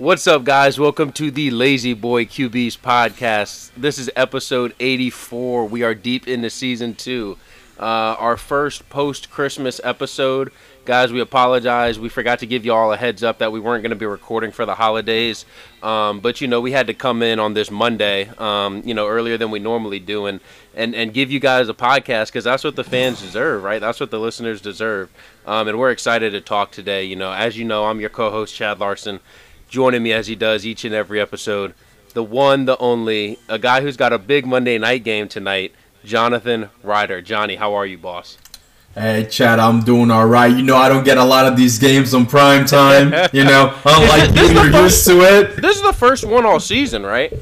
What's up, guys? Welcome to the Lazy Boy QBs podcast. This is episode 84. We are deep into season two. Uh, our first post Christmas episode. Guys, we apologize. We forgot to give you all a heads up that we weren't going to be recording for the holidays. Um, but, you know, we had to come in on this Monday, um, you know, earlier than we normally do and, and, and give you guys a podcast because that's what the fans deserve, right? That's what the listeners deserve. Um, and we're excited to talk today. You know, as you know, I'm your co host, Chad Larson joining me as he does each and every episode. The one, the only, a guy who's got a big Monday night game tonight, Jonathan Ryder. Johnny, how are you, boss? Hey, Chad, I'm doing all right. You know, I don't get a lot of these games on prime time. You know, unlike you, you're used to it. This is the first one all season, right?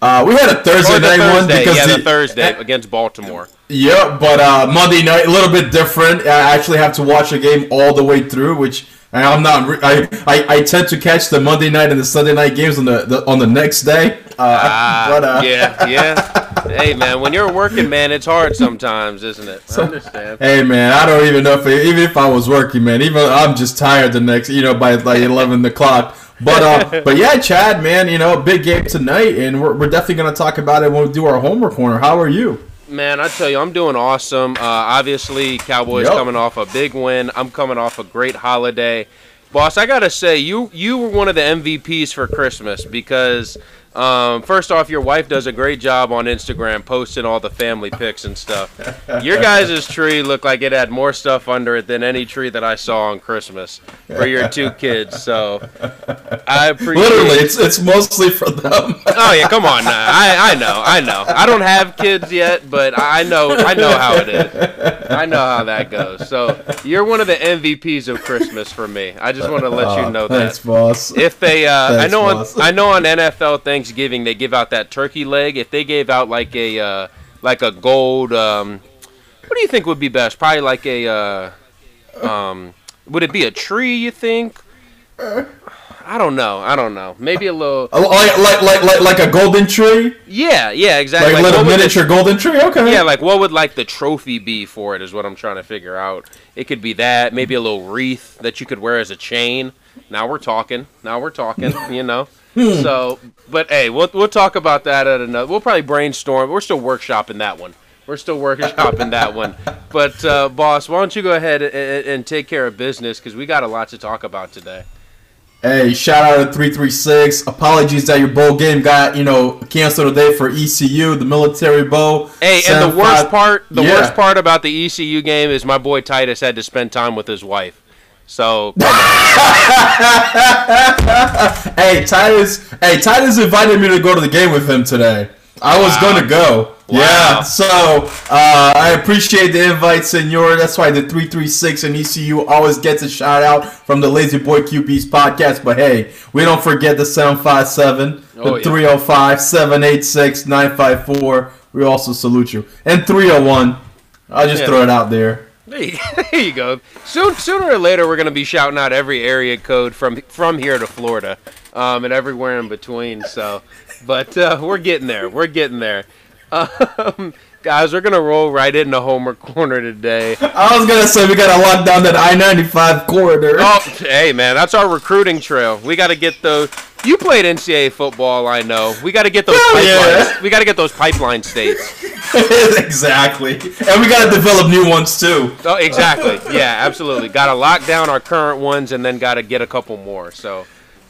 Uh, we had a Thursday night Thursday, one because yeah, the, the, Thursday against Baltimore. Yeah, but uh, Monday night a little bit different. I actually have to watch a game all the way through, which I'm not. Re- I, I I tend to catch the Monday night and the Sunday night games on the, the on the next day. Uh, Ah, but, uh, yeah, yeah. hey, man, when you're a working man, it's hard sometimes, isn't it? I understand. Hey man, I don't even know if even if I was working, man. Even I'm just tired the next, you know, by like eleven o'clock. But uh, but yeah, Chad, man, you know, big game tonight, and we're, we're definitely gonna talk about it when we do our homework corner. How are you? Man, I tell you, I'm doing awesome. Uh, obviously, Cowboys Yep. coming off a big win. I'm coming off a great holiday. Boss, I gotta say, you you were one of the MVPs for Christmas because um, first off, your wife does a great job on Instagram posting all the family pics and stuff. Your guys' tree looked like it had more stuff under it than any tree that I saw on Christmas for your two kids. So I appreciate. Literally, it's it's mostly for them. Oh yeah, come on now. I, I know, I know. I don't have kids yet, but I know I know how it is. I know how that goes. So you're one of the MVPs of Christmas for me. I just want to let you know Thanks, that. boss. If they, uh, I Thanks, know on boss. I know on NFL Thanksgiving they give out that turkey leg. If they gave out like a uh, like a gold, um, what do you think would be best? Probably like a, uh, um, would it be a tree? You think? I don't know. I don't know. Maybe a little. Like, like like like like a golden tree, Yeah, yeah, exactly. like, a little what would the- miniature golden tree. Okay. Yeah, like what would like the trophy be for it is what I'm trying to figure out. It could be that, maybe a little wreath that you could wear as a chain. Now we're talking. Now we're talking, you know. So, but hey, we'll we'll talk about that at another. We'll probably brainstorm. We're still workshopping that one. We're still workshopping that one. But uh, boss, why don't you go ahead and, and, and take care of business because we got a lot to talk about today. Hey, shout out to 336. Apologies that your bowl game got, you know, canceled today for ECU, the military bowl. Hey, and the worst part, the Yeah. worst part about the ECU game is my boy Titus had to spend time with his wife. So Hey, Titus. Hey, Titus invited me to go to the game with him today. I was Wow. going to go. Wow. Yeah. So uh, I appreciate the invite, Senor. That's why the 336 and ECU always gets a shout out from the Lazy Boy QBs podcast. But hey, we don't forget the 757, Oh, the yeah. 305, 786, 954. We also salute you. And 301. I'll just Yeah. throw it out there. There you, there you go. Soon, sooner or later, we're gonna be shouting out every area code from from here to Florida, um, and everywhere in between. So, but uh, we're getting there. We're getting there. Um, guys, we're gonna roll right into Homer Corner today. I was going to say we got to lock down that I 95 corridor. Oh, hey man, that's our recruiting trail. We got to get those. You played NCAA football, I know. We got to get those Hell pipelines. yeah. We got to get those pipeline states. exactly. And we got to develop new ones too. Oh, exactly. Yeah, absolutely. Got to lock down our current ones and then got to get a couple more. So,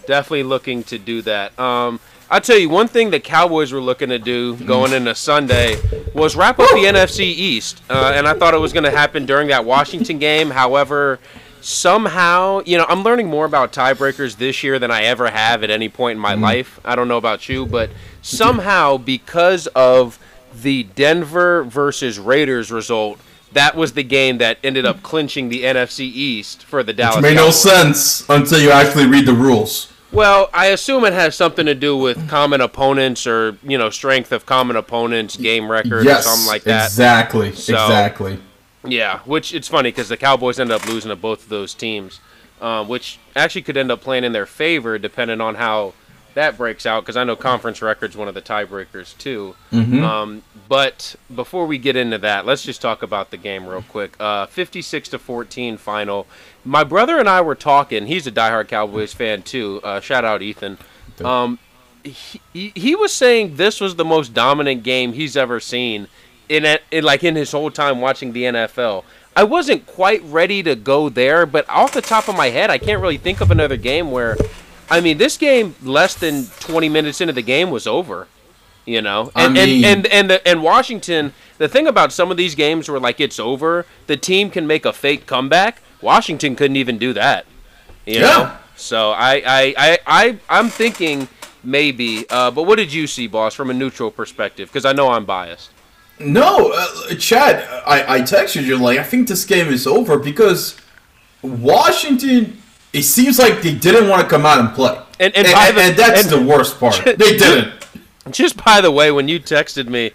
definitely looking to do that. Um, I'll tell you one thing the Cowboys were looking to do going into Sunday was wrap up the NFC East, uh, and I thought it was going to happen during that Washington game. However, somehow, you know, I'm learning more about tiebreakers this year than I ever have at any point in my life. I don't know about you, but somehow because of the Denver versus Raiders result, that was the game that ended up clinching the NFC East for the Dallas. Which made no sense until you actually read the rules. Well, I assume it has something to do with common opponents or you know strength of common opponents, game record, yes, or something like that. exactly, So- exactly. Yeah, which it's funny because the Cowboys ended up losing to both of those teams, uh, which actually could end up playing in their favor depending on how that breaks out because I know conference record's one of the tiebreakers too. Mhm. Um, but before we get into that, let's just talk about the game real quick. Uh, 56 to 14 final. My brother and I were talking. He's a diehard Cowboys fan too. Uh, shout out Ethan. Um, he, he- he was saying this was the most dominant game he's ever seen in, it, in like in his whole time watching the NFL. I wasn't quite ready to go there, but off the top of my head, I can't really think of another game where, I mean, this game less than 20 minutes into the game was over. You know, I and mean- and and and, the, and Washington. The thing about some of these games where like it's over, the team can make a fake comeback. Washington couldn't even do that. You Yeah. know? So I I I, I I'm thinking maybe. Uh, but what did you see, boss, from a neutral perspective? Because I know I'm biased. No, uh, Chad, I, I texted you like I think this game is over because Washington. It seems like they didn't want to come out and play, And- and and, the- and that's the worst part. They didn't. Just by the way, when you texted me,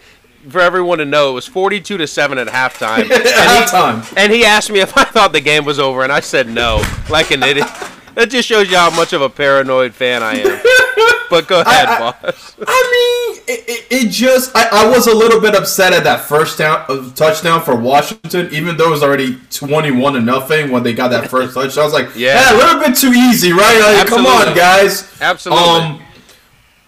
for everyone to know, it was 42 to seven at halftime. and, he, and he asked me if I thought the game was over, and I said no, like an idiot. That just shows you how much of a paranoid fan I am. But go ahead, I- boss. I mean, it, it, it just I, I was a little bit upset at that first down uh, touchdown for Washington, even though it was already twenty-one to nothing when they got that first touchdown. I was like, Yeah. yeah, a little bit too easy, right? Like, come on, guys. Absolutely. Um,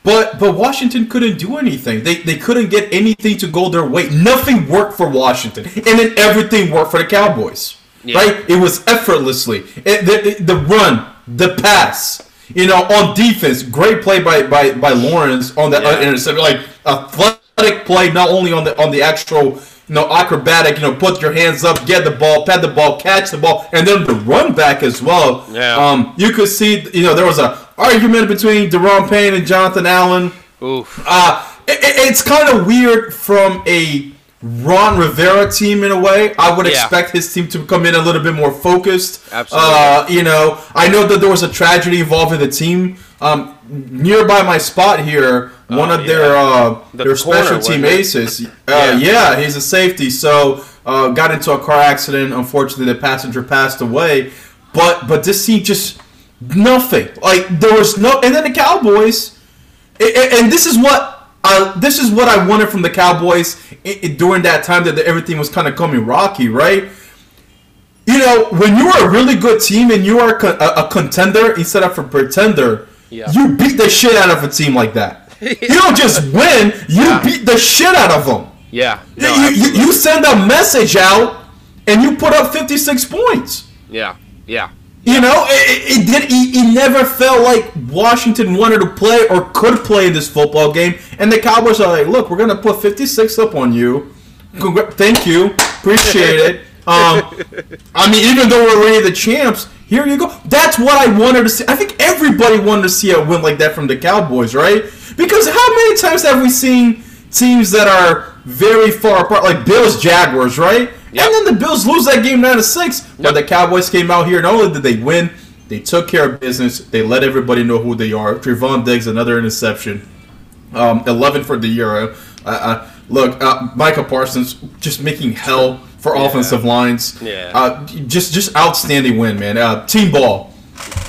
but but Washington couldn't do anything. They they couldn't get anything to go their way. Nothing worked for Washington, and then everything worked for the Cowboys. Yeah. Right? It was effortlessly. It, the, the run, the pass. You know, on defense, great play by by, by Lawrence on that Yeah. uh, interception. Like athletic play, not only on the on the actual you know acrobatic. You know, put your hands up, get the ball, pat the ball, catch the ball, and then the run back as well. Yeah. Um, you could see, you know, there was a argument between Daron Payne and Jonathan Allen. Oof. Uh, it- it's kind of weird from a Ron Rivera team in a way. I would Yeah. expect his team to come in a little bit more focused. Absolutely. Uh, you know, I know that there was a tragedy involving the team. Um, nearby my spot here, one Oh, of their uh, The their corner, special team it? aces. Uh, Yeah. yeah. he's a safety. So uh, got into a car accident. Unfortunately, the passenger passed away. But but this team just nothing. Like there was no. And then the Cowboys. And this is what I this is what I wanted from the Cowboys i- i- during that time that everything was kind of coming rocky, right? You know, when you are a really good team and you are a, a contender instead of a pretender, Yeah. you beat the shit out of a team like that. You don't just win; you Yeah. beat the shit out of them. Yeah. No, you, you, you send a message out, and you put up fifty six points. Yeah. Yeah. You know, it, it did. It, it never felt like Washington wanted to play or could play this football game, and the Cowboys are like, "Look, we're gonna put 56 up on you. Congra- thank you, appreciate it." Um, I mean, even though we're already the champs, here you go. That's what I wanted to see. I think everybody wanted to see a win like that from the Cowboys, right? Because how many times have we seen teams that are very far apart, like Bills Jaguars, right? Yep. And then the Bills lose that game nine to six. But Yep. the Cowboys came out here. Not only did they win, they took care of business. They let everybody know who they are. Trevon Diggs another interception. Um, Eleven for the year. Uh, uh, look, uh, Micah Parsons just making hell for Yeah. offensive lines. Yeah. Uh, just just outstanding win, man. Uh, team ball.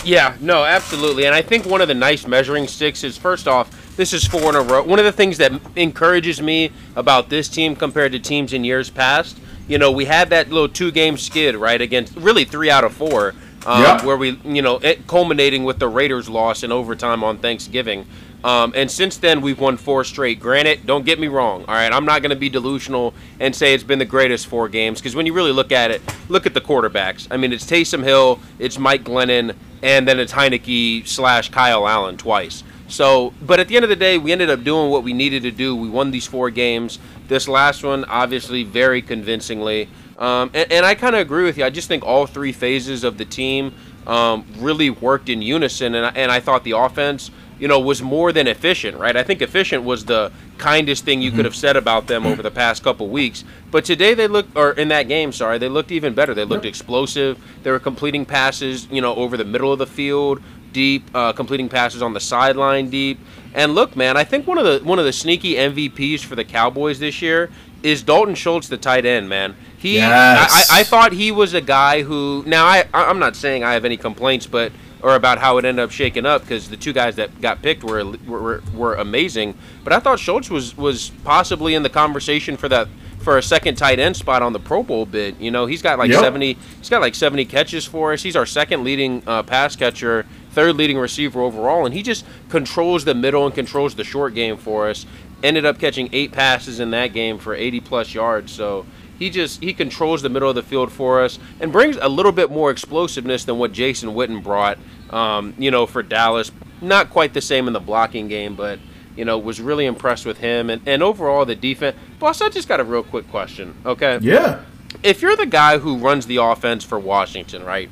Yeah, no, absolutely. And I think one of the nice measuring sticks is first off, this is four in a row. One of the things that encourages me about this team compared to teams in years past, you know, we had that little two game skid, right, against really three out of four, um, Yeah. where we, you know, it culminating with the Raiders loss in overtime on Thanksgiving. Um, and since then, we've won four straight. Granted, don't get me wrong. All right, I'm not going to be delusional and say it's been the greatest four games because when you really look at it, look at the quarterbacks. I mean, it's Taysom Hill, it's Mike Glennon, and then it's Heinicke slash Kyle Allen twice. So, but at the end of the day, we ended up doing what we needed to do. We won these four games. This last one, obviously, very convincingly. Um, and, and I kind of agree with you. I just think all three phases of the team um, really worked in unison, and I, and I thought the offense, you know, was more than efficient, right? I think efficient was the kindest thing you could have said about them over the past couple weeks. But today they looked, or in that game, sorry, they looked even better. They looked explosive. They were completing passes, you know, over the middle of the field, deep, uh, completing passes on the sideline, deep. And look, man, I think one of the one of the sneaky MVPs for the Cowboys this year is Dalton Schultz, the tight end. Man, He, Yes. I, I thought he was a guy who. Now, I, I'm not saying I have any complaints, but or about how it ended up shaking up because the two guys that got picked were, were were amazing. But I thought Schultz was was possibly in the conversation for that for a second tight end spot on the Pro Bowl bid. You know, he's got like Yep. 70. He's got like 70 catches for us. He's our second leading uh, pass catcher, third leading receiver overall, and he just controls the middle and controls the short game for us. Ended up catching eight passes in that game for 80 plus yards. So he just he controls the middle of the field for us and brings a little bit more explosiveness than what Jason Witten brought. Um, you know, for Dallas, not quite the same in the blocking game, but you know, was really impressed with him and, and overall the defense. Boss, I just got a real quick question. Okay, Yeah. if you're the guy who runs the offense for Washington, right?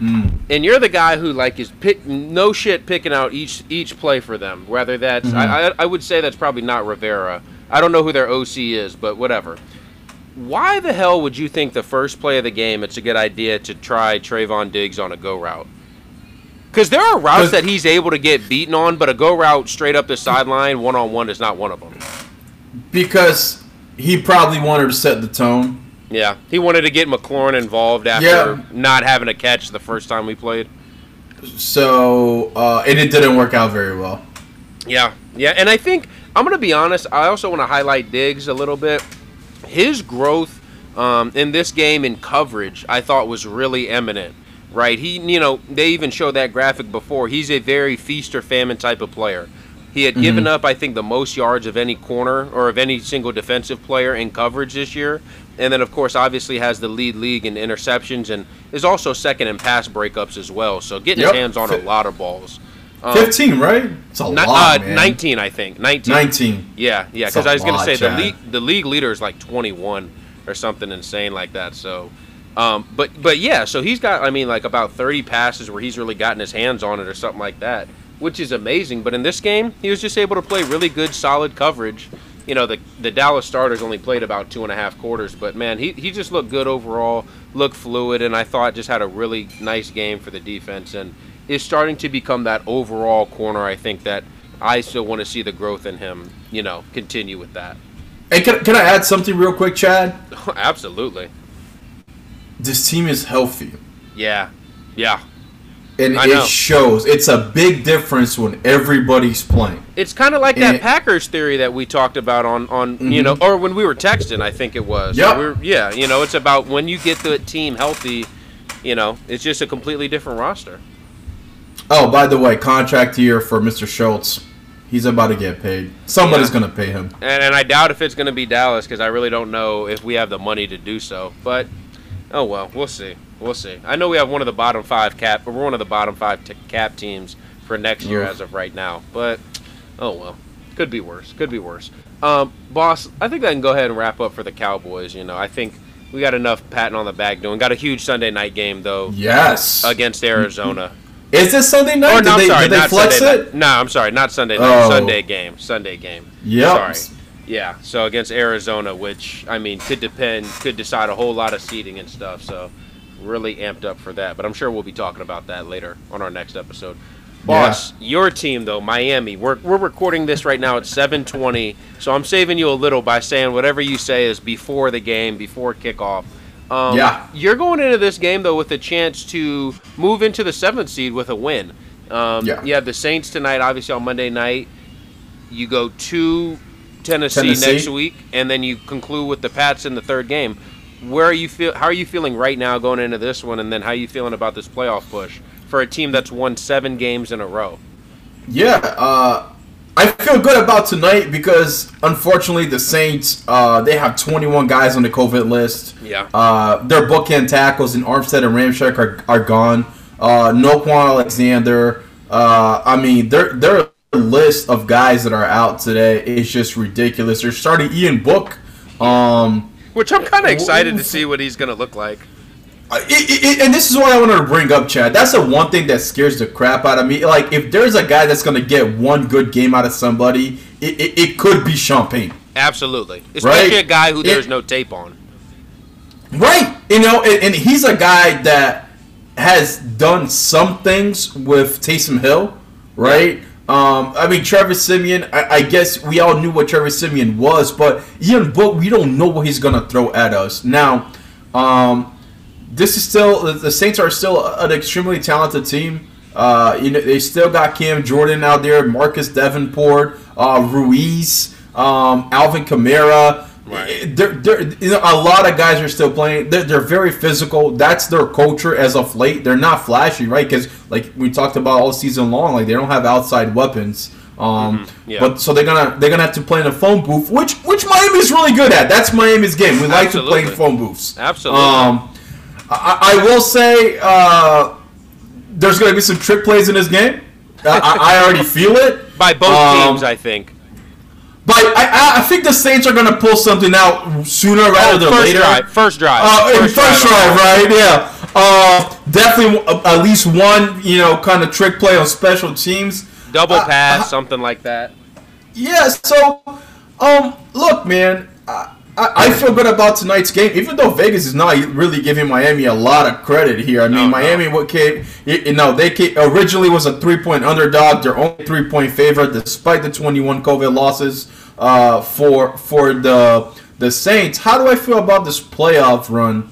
Mm. And you're the guy who like is pick no shit picking out each each play for them. Whether that's I, I I would say that's probably not Rivera. I don't know who their OC is, but whatever. Why the hell would you think the first play of the game it's a good idea to try Trevon Diggs on a go route? Because there are routes that he's able to get beaten on, but a go route straight up the sideline, one on one, is not one of them. Because he probably wanted to set the tone. Yeah, he wanted to get McLaurin involved after Yeah. not having a catch the first time we played. So, uh, and it didn't work out very well. Yeah, yeah, and I think I'm gonna be honest. I also want to highlight Diggs a little bit. His growth um, in this game in coverage, I thought, was really eminent. Right? He, you know, they even showed that graphic before. He's a very feast or famine type of player. He had given up, I think, the most yards of any corner or of any single defensive player in coverage this year. And then, of course, obviously has the lead league in interceptions and is also second in pass breakups as well. So getting Yep. his hands on a lot of balls. Um, 15, right? It's a Ni- lot, uh, man. 19, I think. 19. 19. Yeah, yeah. Because I was going to say the league, the league leader is like 21 or something insane like that. So, um, but but yeah, so he's got I mean like about 30 passes where he's really gotten his hands on it or something like that, which is amazing. But in this game, he was just able to play really good, solid coverage. You know, the the Dallas starters only played about two and a half quarters, but man, he he just looked good overall, looked fluid, and I thought just had a really nice game for the defense and is starting to become that overall corner. I think that I still want to see the growth in him. You know, continue with that. Hey, can, can I add something real quick, Chad? Absolutely. This team is healthy. Yeah. Yeah. And I know. it shows. It's a big difference when everybody's playing. It's kind of like that And- Mm-hmm. Packers theory that we talked about on, on you know, or when we were texting, I think it was. We were- yeah, you know, it's about when you get the team healthy, you know, it's just a completely different roster. Oh, by the way, contract year for Mr. Schultz. He's about to get paid. Somebody's Yeah. going to pay him. And, and I doubt if it's going to be Dallas because I really don't know if we have the money to do so. But, oh well, we'll see. We'll see. I know we have one of the bottom five cap, we're one of the bottom five t- cap teams for next year Oof. as of right now. But, oh well, could be worse. Could be worse. Um, boss, I think I can go ahead and wrap up for the Cowboys. You know, I think we got enough patting on the back doing. Got a huge Sunday night game though Yes. against Arizona. Is this Sunday night? Or did no, I'm they, sorry, did they not flex Sunday it? night. No, I'm sorry, not Sunday night. Oh. Sunday game. Sunday game. Yep. Sorry. Yeah. So against Arizona, which I mean could depend, could decide a whole lot of seating and stuff. So really amped up for that. But I'm sure we'll be talking about that later on our next episode. Boss, your team though, Miami. We're we're recording this right now at 7:20, so I'm saving you a little by saying whatever you say is before the game, before kickoff. Um, Yeah. You're going into this game though with a chance to move into the seventh seed with a win. Um, Yeah. You have the Saints tonight, obviously on Monday night. You go to Tennessee, Tennessee. next week, and then you conclude with the Pats in the third game. Where are you feel? How are you feeling right now going into this one, and then how are you feeling about this playoff push for a team that's won seven games in a row? Yeah, uh, I feel good about tonight because unfortunately the Saints uh, they have 21 guys on the COVID list. Yeah. Uh, their bookend tackles in Armstead and Ramczyk are, are gone. Uh, Noquan Alexander. Uh, I mean, their their list of guys that are out today is just ridiculous. They're starting Ian Book. Um, Which I'm kind of excited to see what he's going to look like. It, it, and this is what I wanted to bring up, Chad. That's the one thing that scares the crap out of me. Like, if there's a guy that's going to get one good game out of somebody, it, it, it could be Champagne. Absolutely, especially Right. a guy who there's no tape on. Right. You know, and, and he's a guy that has done some things with Taysom Hill, right? Um, I mean, Trevor Siemian, I, I guess we all knew what Trevor Siemian was, but Ian Book, we don't know what he's to throw at us. Now, Um, this is still the Saints are still an extremely talented team. Uh, you know, they still got Cam Jordan out there, Marcus Davenport, uh, Ruiz, um, Alvin Kamara. Right. They're, they're, you know, a lot of guys are still playing. They're, they're very physical. That's their culture as of late. They're not flashy, right? Because like we talked about all season long, like they don't have outside weapons. Um, mm-hmm. yeah. But so they're gonna they're gonna have to play in a phone booth, which which Miami's really good at. That's Miami's game. We like to play in phone booths. Absolutely. Um, I, I will say uh, there's gonna be some trick plays in this game. I, I already feel it by both um, teams. I think. But I, I think the Saints are gonna pull something out sooner rather oh, than first later. Drive, first drive. Uh, first, first drive, drive right? Yeah. Uh, definitely at least one, you know, kind of trick play on special teams. Double uh, pass, uh, something like that. Yeah. So, um, look, man. I, I feel good about tonight's game, even though Vegas is not really giving Miami a lot of credit here. I mean, no, Miami no. what came, you know, they came, originally was a three point underdog. They're only three point favorite, despite the twenty one COVID losses uh, for for the the Saints. How do I feel about this playoff run?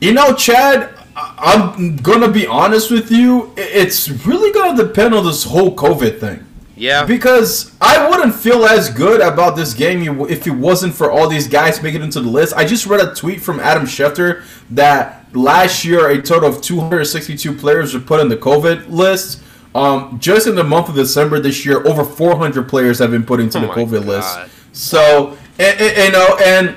You know, Chad, I'm gonna be honest with you. It's really gonna depend on this whole COVID thing. Yeah. Because I wouldn't feel as good about this game if it wasn't for all these guys making it into the list. I just read a tweet from Adam Schefter that last year a total of 262 players were put on the COVID list. Um, just in the month of December this year, over 400 players have been put into oh the COVID God. list. So, and, and, you know, and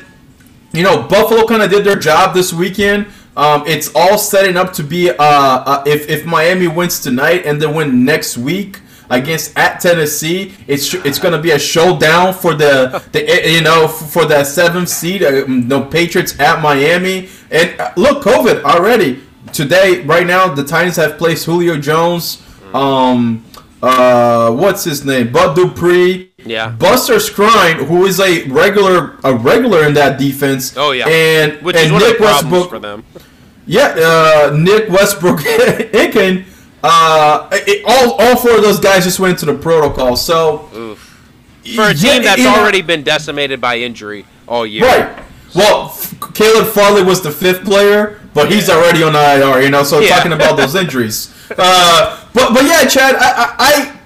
you know, Buffalo kind of did their job this weekend. Um, it's all setting up to be uh, uh, if if Miami wins tonight and then win next week against at Tennessee. It's it's going to be a showdown for the the you know for that seventh seed. Uh, no Patriots at Miami. And uh, look, COVID already today. Right now, the Titans have placed Julio Jones. Um, uh, what's his name? Bud Dupree. Yeah. Buster Skrine, who is a regular a regular in that defense. Oh yeah. And Which and Nick Westbrook for them. Yeah, uh, Nick Westbrook Ikhine uh, it, all all four of those guys just went into the protocol. So Oof. for a team that's already been decimated by injury all year, right? Well, Caleb Farley was the fifth player, but he's already on IR. You know, so yeah. talking about those injuries. Uh, but but yeah, Chad, I, I, I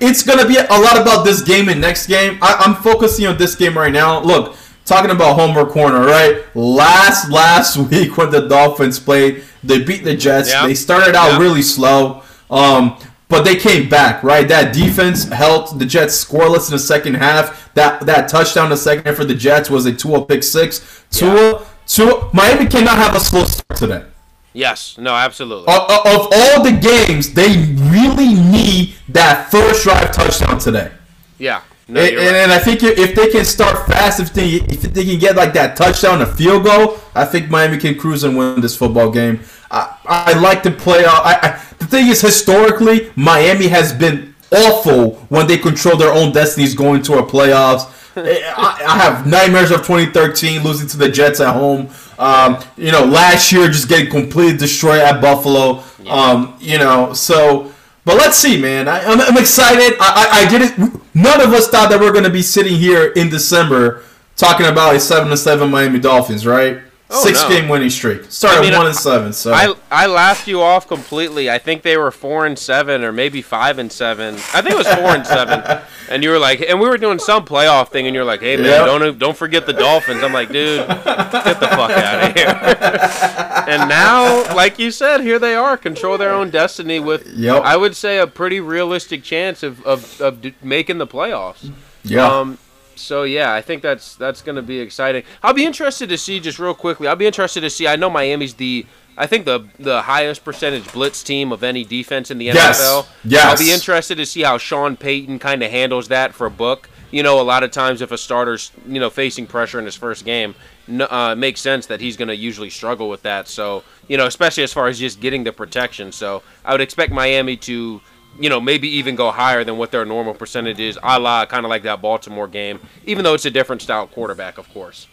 it's gonna be a lot about this game and next game. I, I'm focusing on this game right now. Look, talking about Homer Corner, right? Last last week when the Dolphins played they beat the Jets. Yeah. They started out yeah. really slow, um, but they came back. Right, that defense helped the Jets scoreless in the second half. That that touchdown in the second half for the Jets was a Tua pick six. Tua, yeah. Tua, Miami cannot have a slow start today. Yes, no, absolutely. Of, of all the games, they really need that first drive touchdown today. Yeah. No, and, right. and, I think if they can start fast, if they if they can get like that touchdown, a field goal, I think Miami can cruise and win this football game. I, I like to play. I, I, the thing is, historically, Miami has been awful when they control their own destinies going to a playoffs. I, I, have nightmares of 2013 losing to the Jets at home. Um, you know, last year just getting completely destroyed at Buffalo. Um, you know, so but let's see, man. I, am I'm, I'm excited. I, I, I didn't. None of us thought that we are going to be sitting here in December talking about a seven to seven Miami Dolphins, right? Oh, Six no. game winning streak. Started I mean, one and seven. So I I laughed you off completely. I think they were four and seven, or maybe five and seven. I think it was four and seven. And you were like, and we were doing some playoff thing, and you're like, hey man, yep. don't don't forget the Dolphins. I'm like, dude, get the fuck out of here. and now, like you said, here they are, control their own destiny with, yep. I would say, a pretty realistic chance of of, of making the playoffs. Yeah. Um, so yeah, I think that's that's going to be exciting. I'll be interested to see just real quickly. I'll be interested to see. I know Miami's the I think the the highest percentage blitz team of any defense in the yes. NFL. Yes. I'll be interested to see how Sean Payton kind of handles that for a book. You know, a lot of times if a starter's you know facing pressure in his first game, uh, makes sense that he's going to usually struggle with that. So you know, especially as far as just getting the protection. So I would expect Miami to you know, maybe even go higher than what their normal percentage is, a la kind of like that Baltimore game, even though it's a different style quarterback, of course.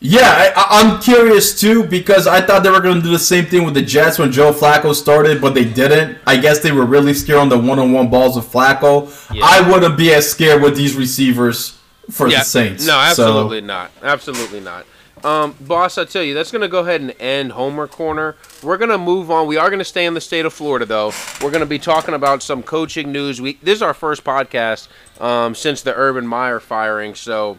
Yeah, I, am curious too because I thought they were going to do the same thing with the Jets when Joe Flacco started, but they didn't. I guess they were really scared on the one-on-one balls of Flacco. Yeah. I wouldn't be as scared with these receivers for yeah. the Saints. No, absolutely so. not. Absolutely not. Um, boss, I tell you, that's going to go ahead and end Homer Corner. We're going to move on. We are going to stay in the state of Florida, though. We're going to be talking about some coaching news. We this is our first podcast um, since the Urban Meyer firing, so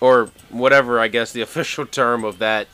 or whatever I guess the official term of that.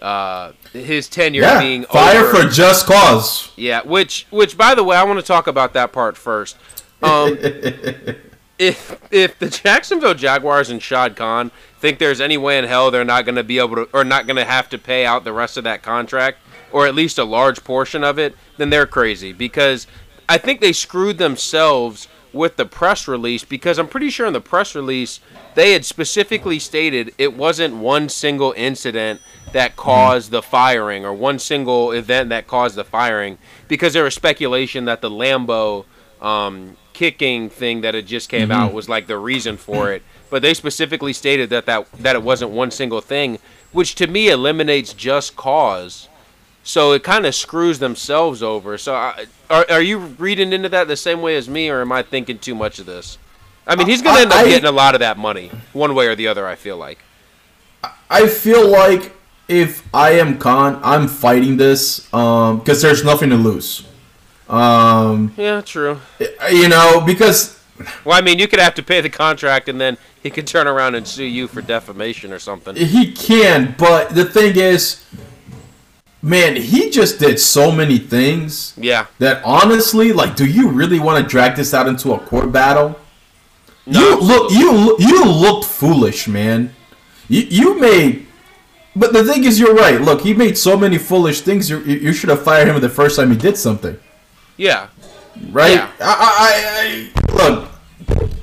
Uh, his tenure Yeah, being fire over. for just cause. Yeah, which which by the way, I want to talk about that part first. Um, if if the Jacksonville Jaguars and Shad Khan think there's any way in hell they're not going to be able to or not going to have to pay out the rest of that contract or at least a large portion of it, then they're crazy. Because I think they screwed themselves with the press release because I'm pretty sure in the press release they had specifically stated it wasn't one single incident that caused the firing or one single event that caused the firing because there was speculation that the Lambo um, kicking thing that had just came mm-hmm. out was like the reason for it. But they specifically stated that, that that it wasn't one single thing, which to me eliminates just cause. So it kind of screws themselves over. So I, are are you reading into that the same way as me, or am I thinking too much of this? I mean, he's going to end up I- getting a lot of that money, one way or the other. I feel like. I feel like if I am Khan, I'm fighting this um, because there's nothing to lose. Um, Yeah, true. you know, because Well, I mean, you could have to pay the contract, and then he could turn around and sue you for defamation or something. he can, but the thing is, man, he just did so many things Yeah. that honestly, like, do you really want to drag this out into a court battle? No, you look, you you looked foolish, man. You you made, but the thing is, you're right. Look, he made so many foolish things. You you you should have fired him the first time he did something, Yeah. right? Yeah. I, I, I look,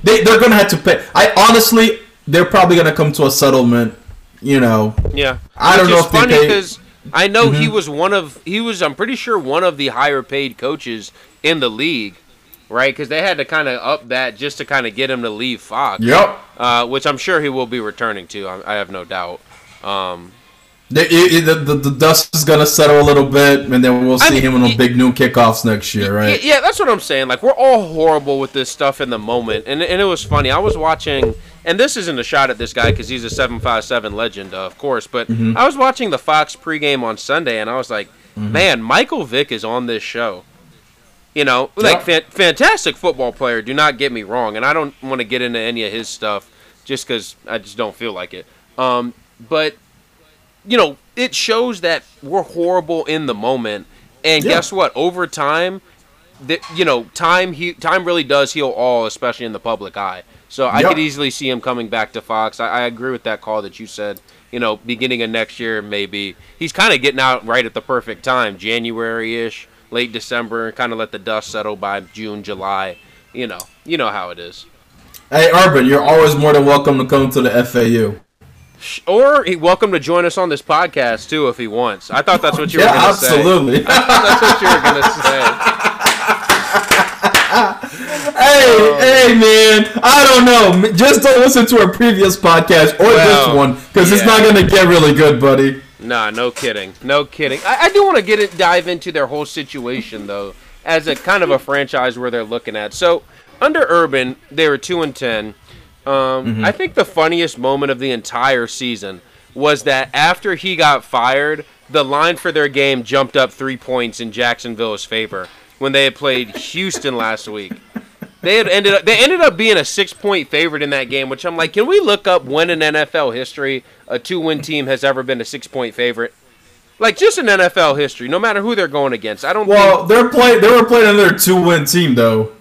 they they're gonna have to pay. I honestly, they're probably gonna come to a settlement. You know, Yeah. I don't Which know is if they funny pay- Mm-hmm. because I know he was one of he was I'm pretty sure one of the higher paid coaches in the league, right? Because they had to kind of up that just to kind of get him to leave Fox. yep. Uh, which I'm sure he will be returning to. I, I have no doubt. Um, The, it, the, the, the dust is gonna settle a little bit, and then we'll I see mean, him on the Big Noon Kickoffs next year, right? Yeah, yeah, that's what I'm saying. Like we're all horrible with this stuff in the moment, and and it was funny. I was watching, and this isn't a shot at this guy because he's a seven five seven legend, uh, of course. But Mm-hmm. I was watching the Fox pregame on Sunday, and I was like, man, Michael Vick is on this show. You know, like fan- fantastic football player. Do not get me wrong, and I don't want to get into any of his stuff just because I just don't feel like it. Um, but you know, it shows that we're horrible in the moment. And Yeah. guess what? Over time, that you know, time he time really does heal all, especially in the public eye. So I Yep. could easily see him coming back to Fox. I, I agree with that call that you said. You know, beginning of next year, maybe he's kind of getting out right at the perfect time, January ish, late December, kind of let the dust settle by June, July. You know, you know how it is. Hey, Urban, you're always more than welcome to come to the FAU. Or he welcome to join us on this podcast too if he wants. I thought that's what you were going to say. absolutely. That's what you were gonna say. hey, um, hey, man, I don't know. Just don't listen to our previous podcast or Well, this one because it's not gonna get really good, buddy. Nah, no kidding, no kidding. I, I do want to get it, dive into their whole situation though, as a kind of a franchise where they're looking at. So under Urban, they were two and ten. Um, I think the funniest moment of the entire season was that after he got fired, the line for their game jumped up three points in Jacksonville's favor when they had played Houston last week. They had ended up they ended up being a six point favorite in that game, which I'm like, can we look up when in NFL history a two win team has ever been a six point favorite? Like just in NFL history, no matter who they're going against. I don't Well, think they're play. They were playing another two-win team, though.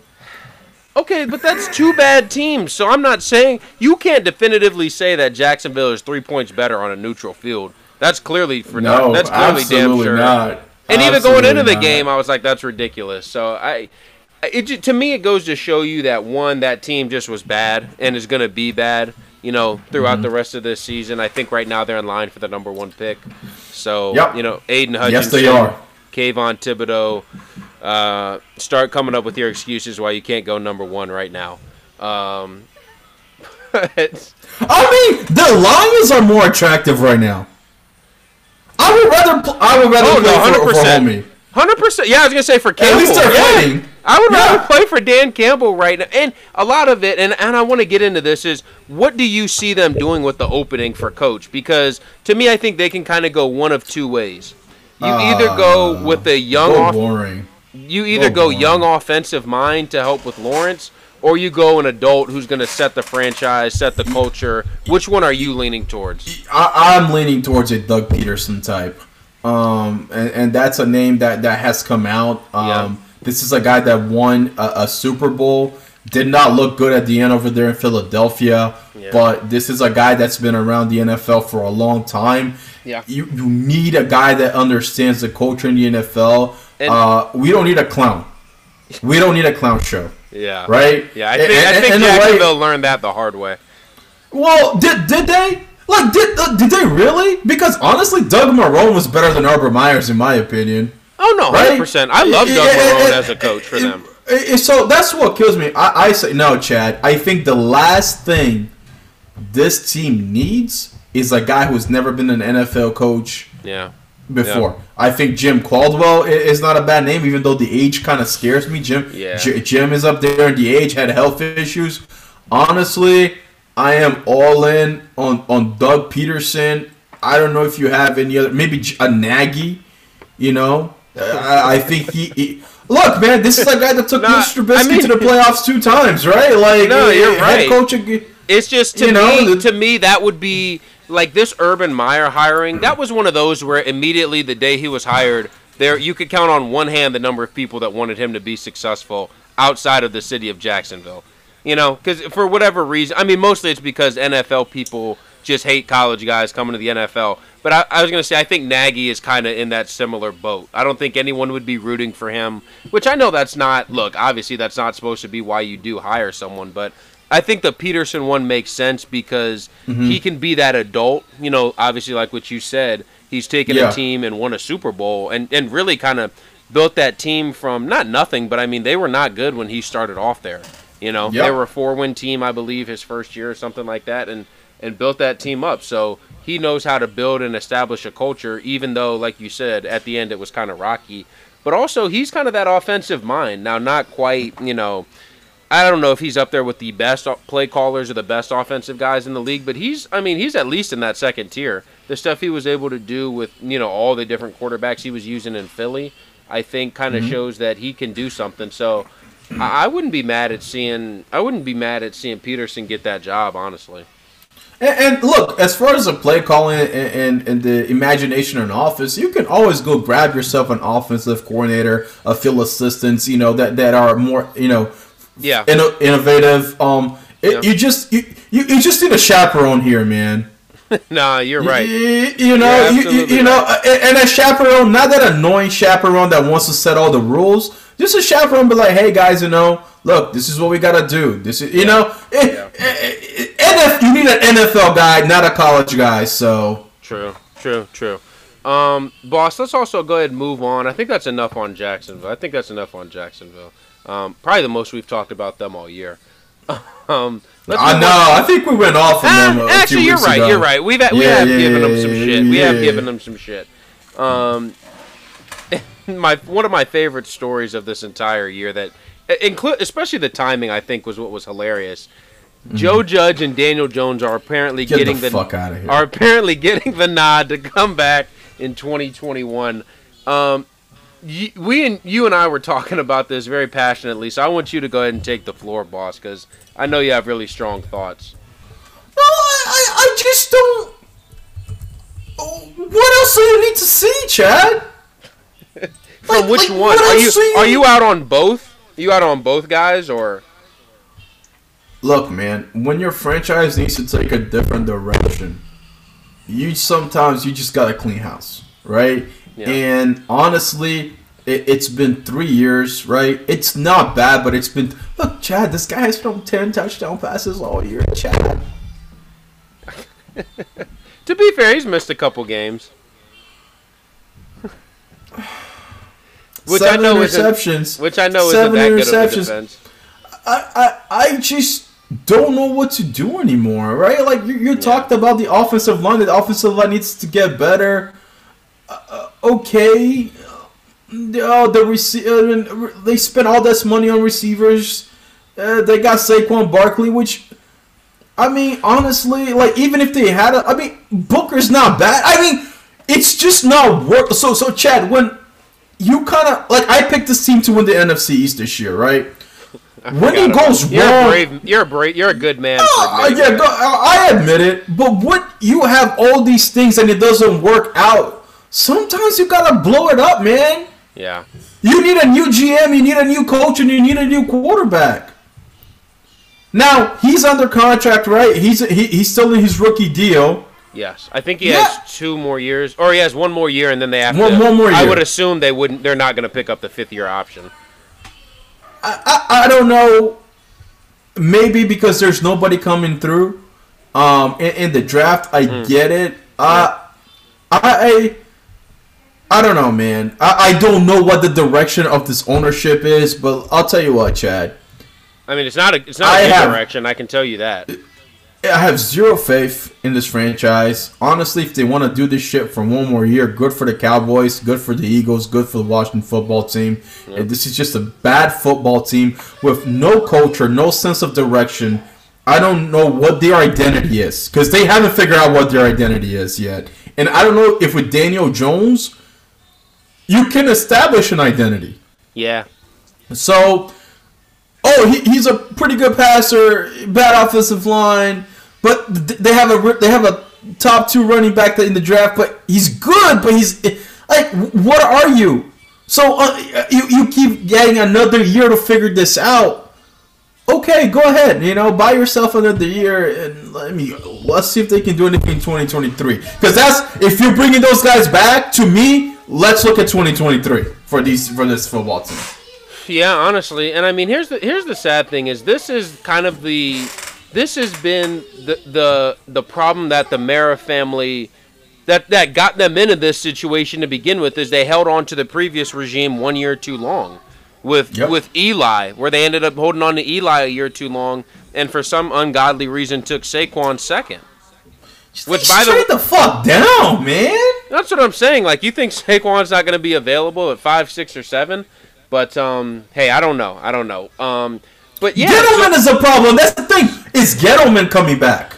Okay, but that's two bad teams. So I'm not saying you can't definitively say that Jacksonville is three points better on a neutral field. That's clearly for No, that's clearly damn absolutely sure. not. And even going into the not. game, I was like, "That's ridiculous." So I, it to me, it goes to show you that one, that team just was bad and is going to be bad. You know, throughout Mm-hmm. the rest of this season, I think right now they're in line for the number one pick. So Yep. you know, Aidan Hutchinson, Yes, they are. Kayvon Thibodeaux, uh, start coming up with your excuses why you can't go number one right now. Um, I mean, the Lions are more attractive right now. I would rather. Pl- I would rather Oh, play no, for, for 100%. homie. Hundred percent. Yeah, I was gonna say for At Campbell. least they're yeah. fighting. I would Yeah. rather play for Dan Campbell right now. And a lot of it, and, and I want to get into this, is what do you see them doing with the opening for coach? Because to me, I think they can kind of go one of two ways. You either go with a young So off, boring. you either Oh, go boy. young offensive mind to help with Lawrence, or you go an adult who's going to set the franchise, set the culture. Which one are you leaning towards? I, I'm leaning towards a Doug Pederson type, um, and, and that's a name that that has come out. Um, Yeah. This is a guy that won a, a Super Bowl. Did not look good at the end over there in Philadelphia, Yeah. but this is a guy that's been around the NFL for a long time. Yeah. You you need a guy that understands the culture in the NFL. And- uh, we don't need a clown. We don't need a clown show, Yeah. right? Yeah, I think, And- I think and the way- Jacksonville learned that the hard way. well, did did they? Like, did uh, did they really? Because honestly, Doug Marrone was better than Urban Myers, in my opinion. Oh no, Right? hundred percent. I love Doug yeah, Marrone as a coach for them. So that's what kills me. I, I say no, Chad. I think the last thing this team needs is a guy who's never been an NFL coach Yeah. before. I think Jim Caldwell is not a bad name, even though the age kind of scares me. Jim, Yeah. J- Jim is up there and the age, had health issues. Honestly, I am all in on on Doug Pederson. I don't know if you have any other, maybe a Nagy. You know, I, I think he, he. Look, man, this is a guy that took Nah, Mr. Trubisky I mean- to the playoffs two times, right? Like, No, you're eh, head right. coach. It's just to You know, me, the- to me that would be like this Urban Meyer hiring. That was one of those where immediately the day he was hired, there you could count on one hand the number of people that wanted him to be successful outside of the city of Jacksonville. You know, because for whatever reason, I mean, mostly it's because NFL people just hate college guys coming to the NFL. But I, I was going to say, I think Nagy is kind of in that similar boat. I don't think anyone would be rooting for him, which I know that's not, look, obviously that's not supposed to be why you do hire someone, but I think the Pederson one makes sense because he mm-hmm. can be that adult. You know, obviously, like what you said, he's taken Yeah. a team and won a Super Bowl and, and really kind of built that team from not nothing, but I mean, they were not good when he started off there. You know, Yep. they were a four win team, I believe, his first year or something like that, and, and built that team up. So he knows how to build and establish a culture, even though, like you said, at the end it was kind of rocky. But also, he's kind of that offensive mind. Now, not quite, you know, I don't know if he's up there with the best play callers or the best offensive guys in the league, but he's, I mean, he's at least in that second tier. The stuff he was able to do with, you know, all the different quarterbacks he was using in Philly, I think kind of mm-hmm. shows that he can do something. So I, I wouldn't be mad at seeing, I wouldn't be mad at seeing Pederson get that job, honestly. And, and look, as far as the play calling and, and, and the imagination in office, you can always go grab yourself an offensive coordinator, a field assistants, you know, that, that are more, you know, Yeah. inno- innovative. Um, it, Yeah. you just you, you, you just need a chaperone here, man. nah, you're right. You, you know, You're you, you, know, and, and a chaperone, not that annoying chaperone that wants to set all the rules. Just a chaperone, be like, hey guys, you know, look, this is what we gotta do. This is, you know, eh, Yeah. eh, eh, you need an NFL guy, not a college guy. So True, true, true. Um, boss, let's also go ahead and move on. I think that's enough on Jacksonville. I think that's enough on Jacksonville. Um, probably the most we've talked about them all year. um, I know. I think we went off on Ah, them. A, a actually, you're right. ago. You're right. We've we Yeah, have yeah, given them some yeah, shit. We have yeah. given them some shit. Um, my one of my favorite stories of this entire year that include especially the timing I think was what was hilarious. Joe Judge and Daniel Jones are apparently Mm-hmm. Get getting the the, fuck outta here. are apparently getting the nod to come back in 2021. Um, y- we and you and I were talking about this very passionately, so I want you to go ahead and take the floor, boss, because I know you have really strong thoughts. No, I, I, I just don't. What else do you need to see, Chad? From Like- which like, one are you? you- Are you out on both? Are you out on both guys, or Look, man, when your franchise needs to take a different direction, you sometimes you just gotta clean house, right? Yeah. And honestly, it, it's been three years, right? It's not bad, but it's been look, Chad. This guy has thrown ten touchdown passes all year, Chad. to be fair, he's missed a couple games. Which Seven I know interceptions. which I know Seven isn't that good of a interceptions. defense. I, I, I just don't know what to do anymore, right? Like you, you talked about the offensive line. The offensive line needs to get better. Uh, okay, oh, the rece- uh, they spent all this money on receivers. Uh, they got Saquon Barkley, which I mean, honestly, like even if they had a, I mean, Booker's not bad. I mean, it's just not work. So, so Chad, when you kind of like, I picked this team to win the NFC East this year, right? When it goes you're wrong, a brave, you're a brave, you're a good man. Oh, yeah, go, I admit it. But what you have all these things and it doesn't work out. Sometimes you gotta blow it up, man. Yeah. You need a new GM, you need a new coach, and you need a new quarterback. Now he's under contract, right? He's he, he's still in his rookie deal. Yes, I think he Yeah. has two more years, or he has one more year, and then they have One- to. one more I would assume they wouldn't. They're not going to pick up the fifth year option. I, I, I don't know. Maybe because there's nobody coming through um, in, in the draft. I Hmm. get it. Uh, I I don't know, man. I, I don't know what the direction of this ownership is, but I'll tell you what, Chad. I mean, it's not a it's not I a good have- direction. I can tell you that. I have zero faith in this franchise. Honestly, if they want to do this shit for one more year, good for the Cowboys, good for the Eagles, good for the Washington football team. And this is just a bad football team with no culture, no sense of direction. I don't know what their identity is because they haven't figured out what their identity is yet. And I don't know if with Daniel Jones, you can establish an identity. Yeah, So, oh, he, he's a pretty good passer, bad offensive line, but they have a they have a top two running back in the draft, but he's good, but he's like, what are you? So uh, you you keep getting another year to figure this out. Okay, go ahead. You know, buy yourself another year, and let me let's see if they can do anything in 2023. Because that's if you're bringing those guys back to me. Let's look at 2023 for these for this football team. yeah. Honestly, and I mean, here's the here's the sad thing is this is kind of the this has been the the the problem that the Mara family that that got them into this situation to begin with is they held on to the previous regime one year too long with Yep. with Eli where they ended up holding on to Eli a year too long and for some ungodly reason took Saquon second. Which, by the Straight the fuck down, man. That's what I'm saying. Like, you think Saquon's not going to be available at five, six, or seven? But um, hey, I don't know. I don't know. Um, but yeah, Gettleman so- is a problem. That's the thing. Is Gettleman coming back?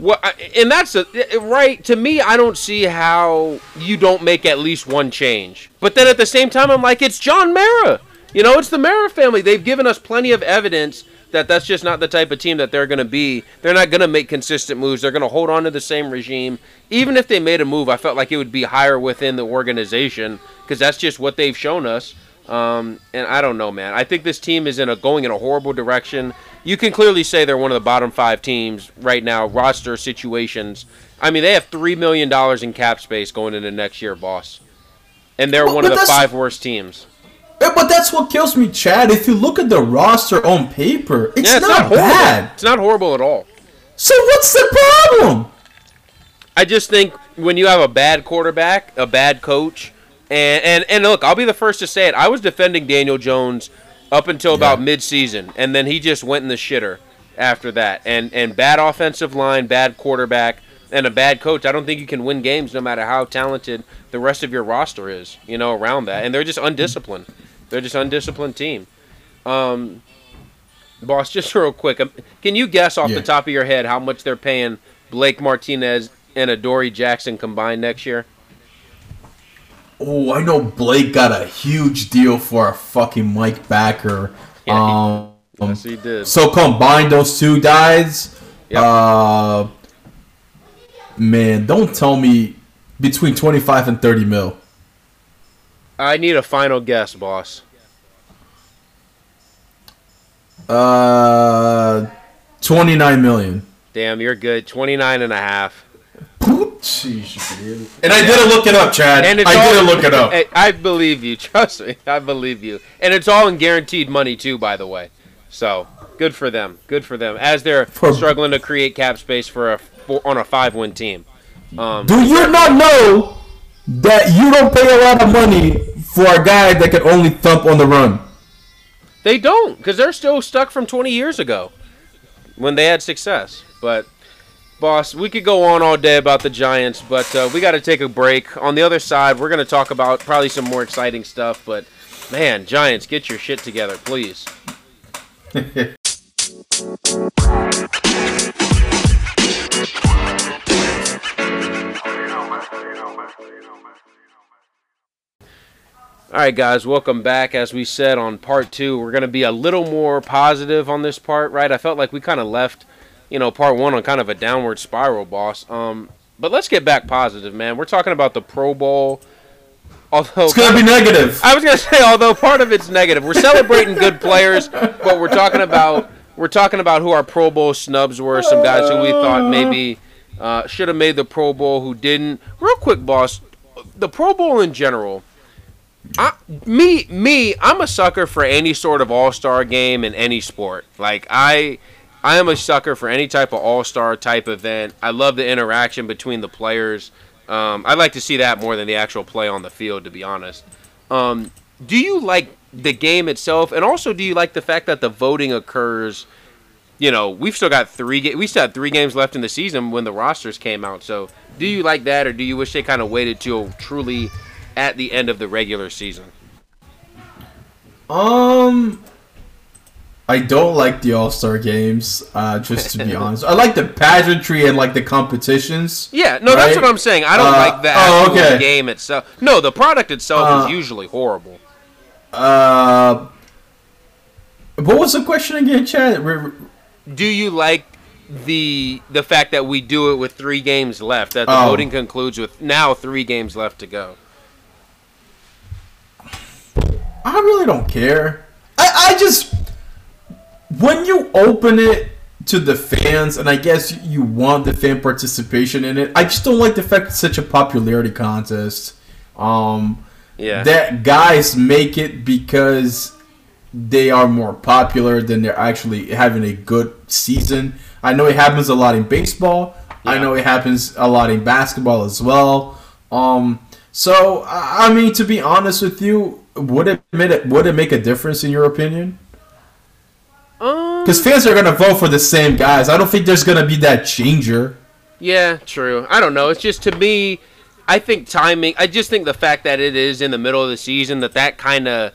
I- and that's a, right to me. I don't see how you don't make at least one change. But then at the same time, I'm like, it's John Mara. You know, it's the Mara family. They've given us plenty of evidence that that's just not the type of team that they're going to be. They're not going to make consistent moves. They're going to hold on to the same regime. Even if they made a move, I felt like it would be higher within the organization because that's just what they've shown us. Um, and I don't know, man. I think this team is in a going in a horrible direction. You can clearly say they're one of the bottom five teams right now. Roster situations. I mean, they have three million dollars in cap space going into next year, boss. And they're But- one of the five worst teams. Yeah, But that's what kills me, Chad. If you look at the roster on paper, it's, Yeah, it's not, not, bad. It's not horrible at all. So what's the problem? I just think when you have a bad quarterback, a bad coach, and and, and look, I'll be the first to say it. I was defending Daniel Jones up until about Yeah. midseason, and then he just went in the shitter after that. And and bad offensive line, bad quarterback, and a bad coach. I don't think you can win games no matter how talented the rest of your roster is. You know, around that, and they're just undisciplined. They're just undisciplined team. Um, boss, just real quick, um, can you guess off Yeah. the top of your head how much they're paying Blake Martinez and Adoree Jackson combined next year? Oh, I know Blake got a huge deal for a fucking Mike Backer. Yeah, um, Yes, he did. so combine those two guys. Yep. Uh, man, don't tell me between twenty five and thirty mil. I need a final guess, boss. Uh, twenty nine million. Damn, you're good. 29 and a half. And I didn't look it up, Chad. And I all, didn't look it up. I believe you. Trust me. I believe you. And it's all in guaranteed money too, by the way. So good for them. Good for them. As they're struggling to create cap space for a for, on a five-win team. Um, Do you not know that you don't pay a lot of money for a guy that can only thump on the run? They don't, because they're still stuck from 20 years ago when they had success. But, Boss, we could go on all day about the Giants, but uh, we got to take a break. On the other side, we're going to talk about probably some more exciting stuff. But man, Giants, get your shit together, please. All right, guys, welcome back. As we said on part two, we're going to be a little more positive on this part, right? I felt like we kind of left, you know, part one on kind of a downward spiral, boss. Um, but let's get back positive, man. We're talking about the Pro Bowl. Although it's gonna be negative. I was gonna say, although part of it's negative, we're celebrating good players, but we're talking about we're talking about who our Pro Bowl snubs were. Some guys who we thought maybe uh, should have made the Pro Bowl who didn't. Real quick, boss, the Pro Bowl in general I, me, me, I'm a sucker for any sort of All Star game in any sport. Like I, I am a sucker for any type of All Star type event. I love the interaction between the players. Um, I'd like to see that more than the actual play on the field, to be honest. Um, do you like the game itself, and also do you like the fact that the voting occurs? You know, we've still got three. Ga- we still had three games left in the season when the rosters came out. So, do you like that, or do you wish they kind of waited till truly at the end of the regular season? Um, I don't like the All Star games. Uh, just to be honest, I like the pageantry and like the competitions. Yeah, no, right? that's what I'm saying. I don't uh, like the oh, okay. game itself. No, the product itself uh, is usually horrible. Uh, what was the question again, Chad? Do you like the the fact that we do it with three games left? That the oh. voting concludes with now three games left to go. I really don't care. I, I just when you open it to the fans, and I guess you want the fan participation in it. I just don't like the fact it's such a popularity contest. Um, yeah. That guys make it because they are more popular than they're actually having a good season. I know it happens a lot in baseball. Yeah. I know it happens a lot in basketball as well. Um, so I mean, to be honest with you, would it it would it make a difference in your opinion? Because um, fans are gonna vote for the same guys. I don't think there's gonna be that changer. Yeah, true. I don't know. It's just to me, I think timing. I just think the fact that it is in the middle of the season, that that kind of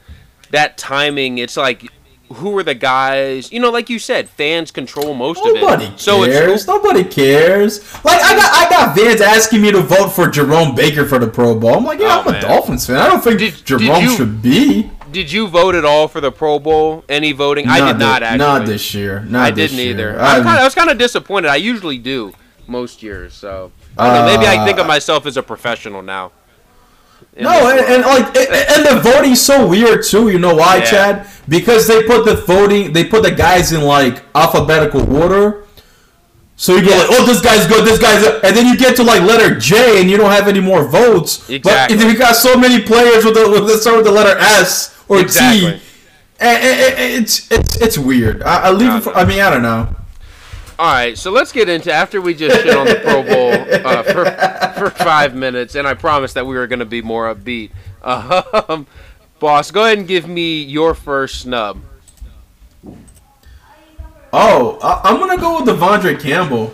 that timing. It's like who are the guys? You know, like you said, fans control most Nobody of it. Cares. So it's Nobody cares. Like I got I got fans asking me to vote for Jerome Baker for the Pro Bowl. I'm like, yeah, oh, I'm man. a Dolphins fan. I don't think did, Jerome did you, should be. Did you vote at all for the Pro Bowl? Any voting? Not I did not actually. Not this year. Not I didn't year. either. I, kinda, I was kind of disappointed. I usually do most years. So uh, maybe I think of myself as a professional now. No, and, and, like, and the voting's so weird too. You know why, yeah. Chad? Because they put the voting, they put the guys in like alphabetical order. So you go like, oh, this guy's good, this guy's, good. and then you get to like letter J, and you don't have any more votes. Exactly. But if you got so many players with the with start with the letter S or exactly. T, and, and, it's it's it's weird. I, I leave. it for, I mean, I don't know. All right, so let's get into after we just shit on the Pro Bowl uh, for for five minutes, and I promised that we were going to be more upbeat. Um, boss, go ahead and give me your first snub. Oh, I- am gonna go with De'Vondre Campbell.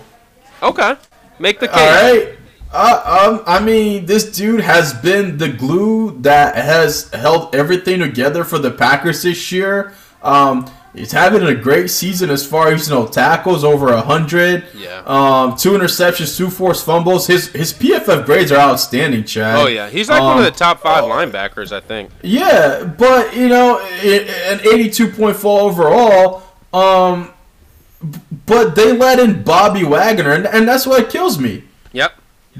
Okay, make the case. All right. Uh, um, I mean, this dude has been the glue that has held everything together for the Packers this year. Um, He's having a great season as far as you know tackles over a hundred. Yeah. Um, two interceptions, two forced fumbles. His his PFF grades are outstanding, Chad. Oh yeah, he's like um, one of the top five linebackers, I think. Yeah, but you know, an eighty-two point four overall. Um, but they let in Bobby Wagner, and, and that's what kills me.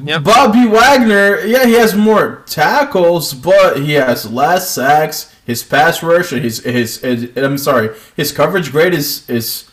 Yep. Bobby Wagner, yeah, he has more tackles, but he has less sacks his pass rush and his, his, his I'm sorry, his coverage grade is is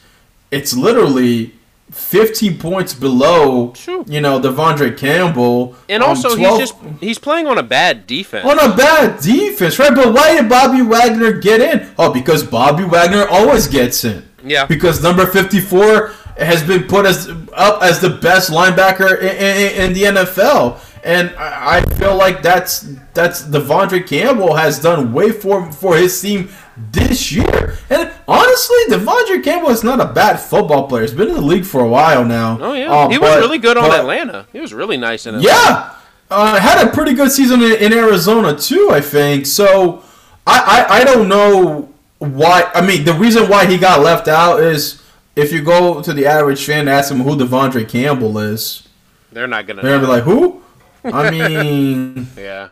it's literally 15 points below, you know, De'Vondre Campbell. And also, um, 12, he's just he's playing on a bad defense. On a bad defense, right? But why did Bobby Wagner get in? Oh, because Bobby Wagner always gets in. Yeah. Because number 54 has been put as up as the best linebacker in, in, in the NFL. And I I feel like that's that's Devondre Campbell has done way for for his team this year. And honestly, Devondre Campbell is not a bad football player. He's been in the league for a while now. Oh yeah, Uh, he was but- really good on but- Atlanta. He was really nice in Atlanta. Yeah, uh, had a pretty good season in, in Arizona too. I think so. I, I I don't know why. I mean, the reason why he got left out is if you go to the average fan and ask them who Devondre Campbell is, They're not gonna. they're gonna be like, who? I mean, Yeah.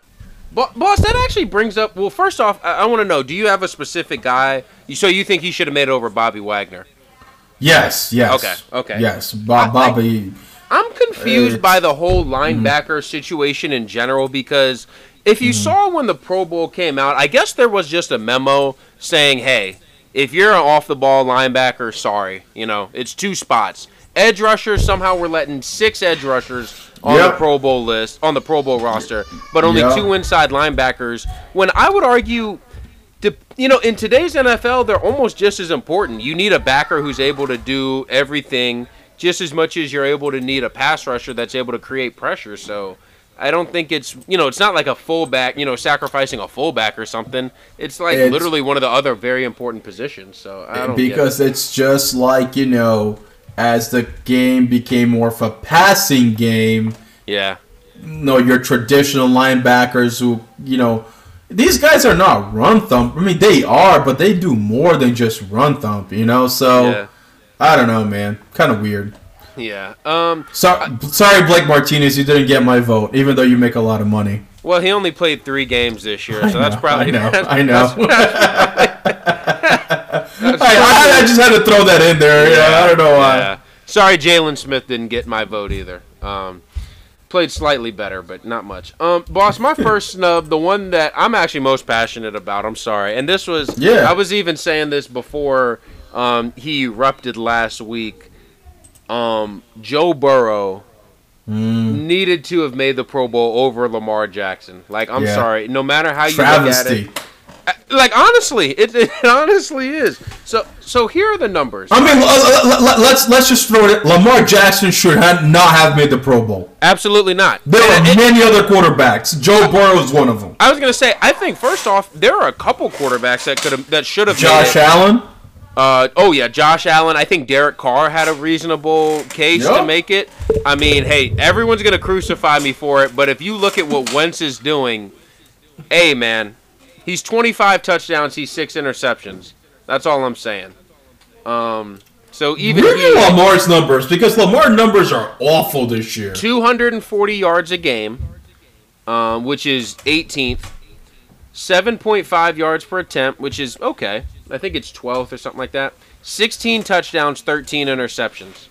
But boss, that actually brings up. Well, first off, I, I want to know: Do you have a specific guy? So you think he should have made it over Bobby Wagner? yes, yes, Okay, okay. yes. Bob, I- I- Bobby, I'm confused It's- by the whole mm-hmm. linebacker situation in general because if you mm-hmm. saw when the Pro Bowl came out, I guess there was just a memo saying, "Hey, if you're an off the ball linebacker, sorry, you know, it's two spots." Edge rushers somehow we're letting six edge rushers on the Pro Bowl list, on the Pro Bowl roster, but only Yep. two inside linebackers. When I would argue you know, in today's NFL, they're almost just as important. You need a backer who's able to do everything just as much as you're able to need a pass rusher that's able to create pressure. So I don't think it's, you know, it's not like a fullback, you know, sacrificing a fullback or something. It's like It's- literally one of the other very important positions. So I don't get it. because it's just like you know, as the game became more of a passing game. yeah, no, your traditional linebackers who, you know, these guys are not run thump. I mean, they are, but they do more than just run thump, you know? So, yeah, I don't know, man. Kind of weird. Yeah. Um, So, sorry, Blake Martinez, you didn't get my vote, even though you make a lot of money. well, he only played three games this year, so that's probably I know, that's- I know. that's I, I, I just had to throw that in there. Yeah, I don't know why. Yeah. Sorry, Jaylon Smith didn't get my vote either. Um, played slightly better, but not much. Um, boss, my first snub, the one that I'm actually most passionate about. I'm sorry, and this was. Yeah. I was even saying this before um, he erupted last week. Um, Joe Burrow Mm, needed to have made the Pro Bowl over Lamar Jackson. Like, I'm Yeah. sorry, no matter how you look at it. Uh, Like honestly, it, it honestly is. So so here are the numbers. I mean, let, let, let's let's just throw it. Lamar Jackson should have not have made the Pro Bowl. Absolutely not. There And- are many other quarterbacks. Joe Burrow is one of them. I was gonna say, I think first off, there are a couple quarterbacks that could have that should have Josh. Allen. Uh, oh yeah, Josh Allen. I think Derek Carr had a reasonable case to make it. I mean, hey, everyone's gonna crucify me for it, but if you look at what Wentz is doing, hey man, he's 25 touchdowns, he's six interceptions. That's all I'm saying. Um, so even are Lamar's numbers? Because Lamar numbers are awful this year. 240 yards a game, um, which is 18th. 7.5 yards per attempt, which is okay. I think it's 12th or something like that. 16 touchdowns, 13 interceptions.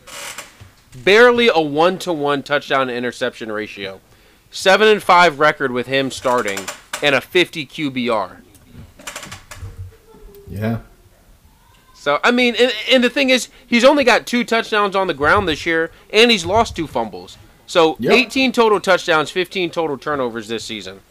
Barely a one to one touchdown to interception ratio. Seven and five record with him starting, and a 50 QBR. Yeah. So I mean, and, and the thing is, he's only got two touchdowns on the ground this year, and he's lost two fumbles. So Yep. 18 total touchdowns, 15 total turnovers this season.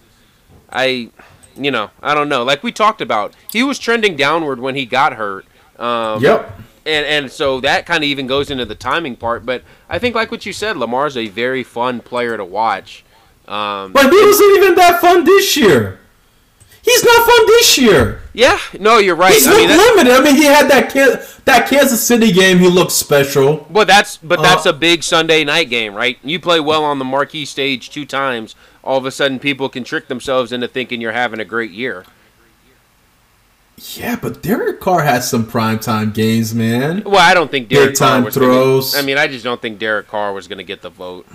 I, you know, I don't know. Like we talked about, he was trending downward when he got hurt. Um, Yep. And and so that kind of even goes into the timing part. But I think, like what you said, Lamar's a very fun player to watch. Um, But he wasn't even that fun this year. He's not fun this year. yeah, no, you're right. He's I mean, not limited. I mean, he had that Can- that Kansas City game. He looked special. Well, that's but that's Uh, a big Sunday night game, right? You play well on the marquee stage two times, all of a sudden people can trick themselves into thinking you're having a great year. Yeah, but Derek Carr has some primetime games, man. Well, I don't think Derek Big Carr time was throws. Gonna, I mean, I just don't think Derek Carr was going to get the vote.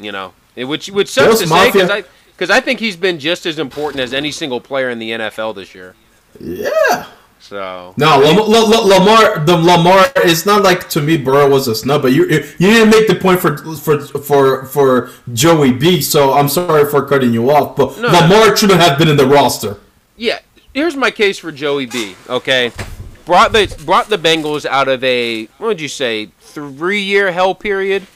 You know, it, which which sucks Bills to say because I because I think he's been just as important as any single player in the NFL this year. Yeah. So No, Lam- La- La- Lamar. The Lamar. It's not like to me Burrow was a snub, but you you didn't make the point for for for for Joey B. So I'm sorry for cutting you off, but No. Lamar shouldn't have been in the roster. Yeah, here's my case for Joey B. Okay, brought the brought the Bengals out of a what would you say three year hell period,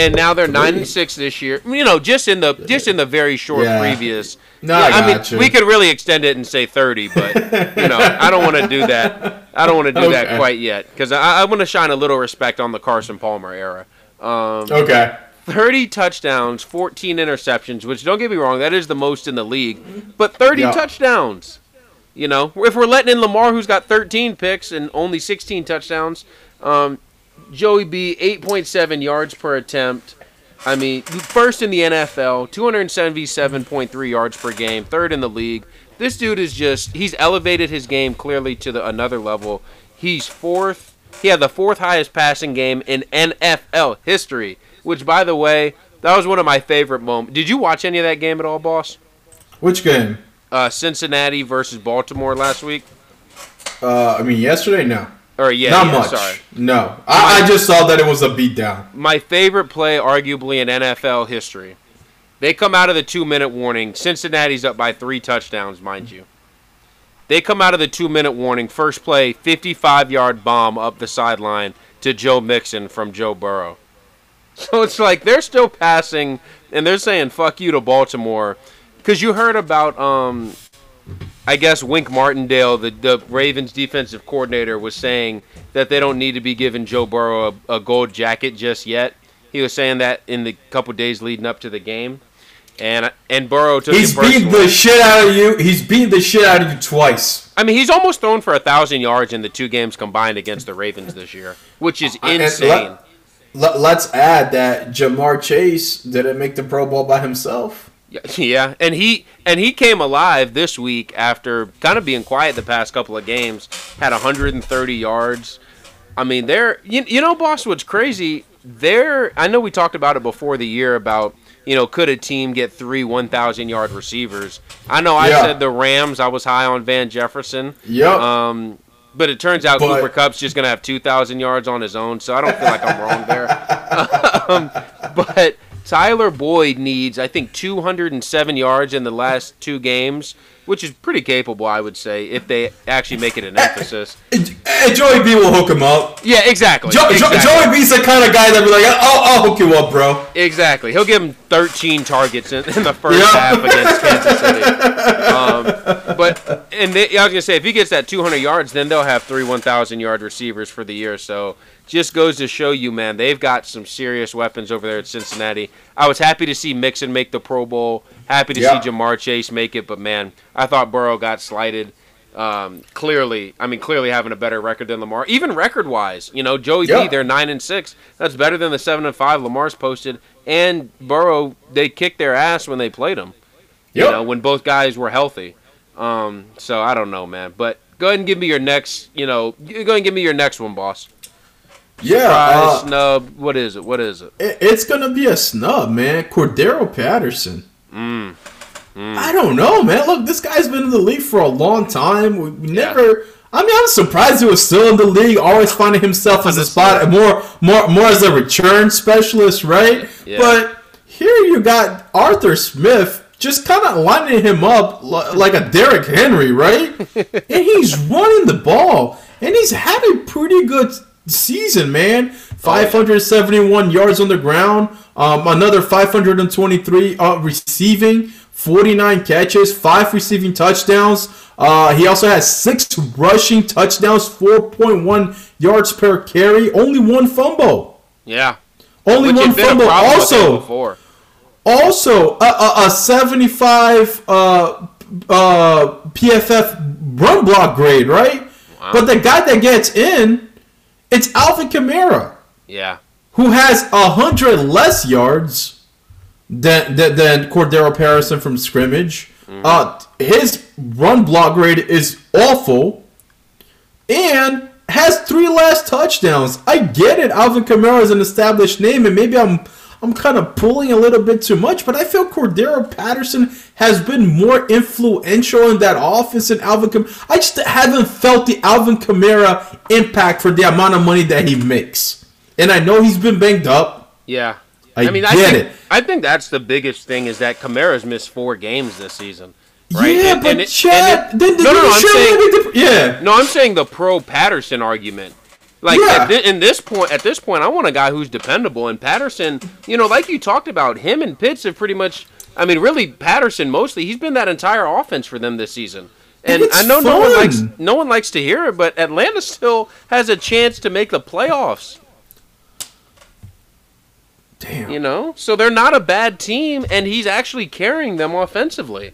and now they're nine and six this year. You know, just in the just in the very short Yeah. previous. No, I I mean, you. we could really extend it and say thirty, but you know, I don't want to do that. I don't want to do that quite yet because I, I want to shine a little respect on the Carson Palmer era. Um, Okay. 30 touchdowns, 14 interceptions, which don't get me wrong, that is the most in the league, but 30 Yeah. touchdowns. You know, if we're letting in Lamar, who's got 13 picks and only 16 touchdowns, um, Joey B, 8.7 yards per attempt. I mean, first in the NFL, 277.3 yards per game, third in the league. This dude is just, he's elevated his game clearly to the, another level. He's fourth. He had the fourth highest passing game in NFL history, which, by the way, that was one of my favorite moments. Did you watch any of that game at all, boss? Which game? Uh, Cincinnati versus Baltimore last week? Uh, I mean, yesterday, no. Or, yeah, Not yeah, much. sorry. No. I, I just saw that it was a beatdown. my favorite play, arguably in NFL history. They come out of the two minute warning. Cincinnati's up by three touchdowns, mind you. They come out of the two minute warning. First play, 55 yard bomb up the sideline to Joe Mixon from Joe Burrow. So it's like they're still passing and they're saying fuck you to Baltimore. Because you heard about, um, I guess, Wink Martindale, the, the Ravens defensive coordinator, was saying that they don't need to be giving Joe Burrow a, a gold jacket just yet. He was saying that in the couple days leading up to the game. And and Burrow took He's it beating the shit out of you. He's beating the shit out of you twice. I mean, he's almost thrown for a thousand yards in the two games combined against the Ravens this year, which is uh, insane. let- Let, let's add that Ja'Marr Chase didn't make the Pro Bowl by himself. Yeah, yeah, and he and he came alive this week after kind of being quiet the past couple of games. Had 130 yards. I mean, they're you, you know, boss. What's crazy? They're I know we talked about it before the year about you know could a team get three 1,000 yard receivers? I know I Yeah. said the Rams. I was high on Van Jefferson. Yep. Um, but it turns out But- Cooper Kupp's just gonna have 2,000 yards on his own, so I don't feel like I'm wrong there. um, but Tyler Boyd needs, I think, 207 yards in the last two games, which is pretty capable, I would say, if they actually make it an emphasis. And Joey B will hook him up. Yeah, exactly. Jo- Jo- exactly. Joey B's the kind of guy that be like, I'll, I'll hook you up, bro. Exactly. He'll give him 13 targets in, in the first Yeah. half against Kansas City. Um, but and they, I was gonna say if he gets that 200 yards, then they'll have three 1,000 yard receivers for the year. So just goes to show you, man, they've got some serious weapons over there at Cincinnati. I was happy to see Mixon make the Pro Bowl. Happy to Yeah. see Ja'Marr Chase make it, but man, I thought Burrow got slighted. Um, clearly, I mean, clearly having a better record than Lamar, even record-wise. You know, Joey Yeah. B, they're nine and six. That's better than the seven and five Lamar's posted. And Burrow, they kicked their ass when they played him. You know, when both guys were healthy. Um, so I don't know, man. But go ahead and give me your next. You know, go ahead and give me your next one, boss. Yeah. Prize, uh, snub. What is it? What is it? it- it's going to be a snub, man. Cordarrelle Patterson. Mm. I don't know, man. Look, this guy's been in the league for a long time. We we Yeah. never. I mean, I'm surprised he was still in the league. Always finding himself as a spot more, more, more as a return specialist, right? Yeah. But here you got Arthur Smith just kind of lining him up like a Derrick Henry, right? and he's running the ball, and he's had a pretty good season, man. 571 yards on the ground, um, another 523 uh, receiving, 49 catches, five receiving touchdowns. Uh, he also has six rushing touchdowns, 4.1 yards per carry, only one fumble. Yeah. Only Which one had been a fumble. problem with him Also, also a, a, a 75 uh, uh, PFF run block grade, right? But the guy that gets in, it's Alvin Kamara, Yeah. who has a hundred less yards than, than than Cordarrelle Patterson from scrimmage. Uh, his run block grade is awful, and has three last touchdowns. I get it. Alvin Kamara is an established name, and maybe I'm I'm kind of pulling a little bit too much, but I feel Cordarrelle Patterson has been more influential in that offense than Alvin Kamara. I just haven't felt the Alvin Kamara impact for the amount of money that he makes. And I know he's been banged up. Yeah. I mean, I get think, it. I think that's the biggest thing is that Kamara's missed four games this season. Right? Yeah, And- but and it- Chad, it- then, then no, no, no, I'm saying, yeah. No, I'm saying the pro Patterson argument. Like Yeah. at thi- in this point, at this point, I want a guy who's dependable. And Patterson, you know, like you talked about, him and Pitts have pretty much. I mean, really, Patterson mostly. He's been that entire offense for them this season. And It's I know no one likes no one likes to hear it, but Atlanta still has a chance to make the playoffs. Damn. You know, so they're not a bad team, and he's actually carrying them offensively.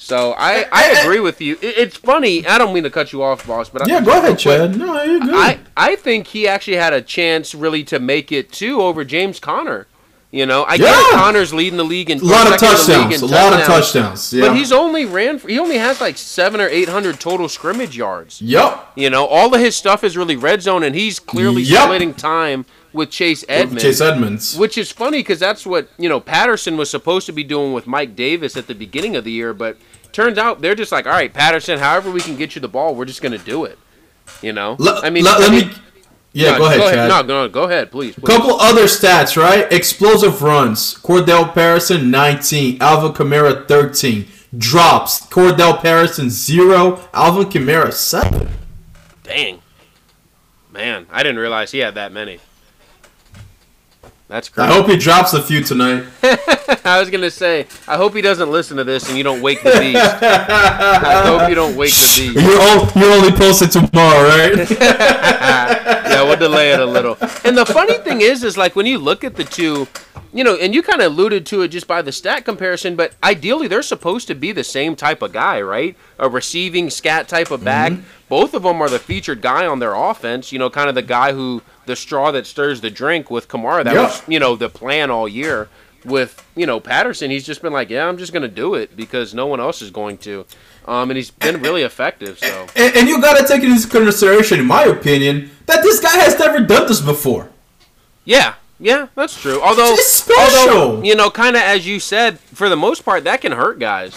So I, I agree with you. It, it's funny. I don't mean to cut you off, boss, but Yeah, I, go ahead, Chad. No, you're good. I I think he actually had a chance really to make it too over James Conner. You know, I get it, Conner's leading the league in a lot of second in the league touchdowns. A lot of touchdowns. Yeah. But he's only ran. For, he only has like seven or eight hundred total scrimmage yards. Yep. You know, all of his stuff is really red zone, and he's clearly Yep. splitting time with Chase Edmonds. Chase Edmonds. Which is funny because that's what you know Patterson was supposed to be doing with Mike Davis at the beginning of the year, but turns out they're just like, all right, Patterson, however we can get you the ball, we're just gonna do it. You know, Let, I mean, let, I mean- me. Yeah, no, go ahead, Chad. No, no, go ahead, please. please. Couple other stats, right? Explosive runs. Cordarrelle Patterson 19, Alvin Kamara 13. Drops. Cordarrelle Patterson 0, Alvin Kamara 7. Dang, man, I didn't realize he had that many. That's crazy. I hope he drops a few tonight. I was gonna say, I hope he doesn't listen to this and you don't wake the beast. I hope you don't wake the beast. You're, o- you're only posted tomorrow, right? yeah, we'll delay it a little. And the funny thing is, is like when you look at the two, you know, and you kind of alluded to it just by the stat comparison, but ideally they're supposed to be the same type of guy, right? A receiving scat type of back. Mm-hmm. Both of them are the featured guy on their offense. You know, kind of the guy who the straw that stirs the drink with Kamara. That Yeah. was, you know, the plan all year. With you know Patterson, he's just been like, yeah, I'm just gonna do it because no one else is going to. Um, and he's been eh, really effective. So and, and you gotta take into consideration, in my opinion, that this guy has never done this before. Yeah, yeah, that's true. Although, although you know, kind of as you said, for the most part, that can hurt guys.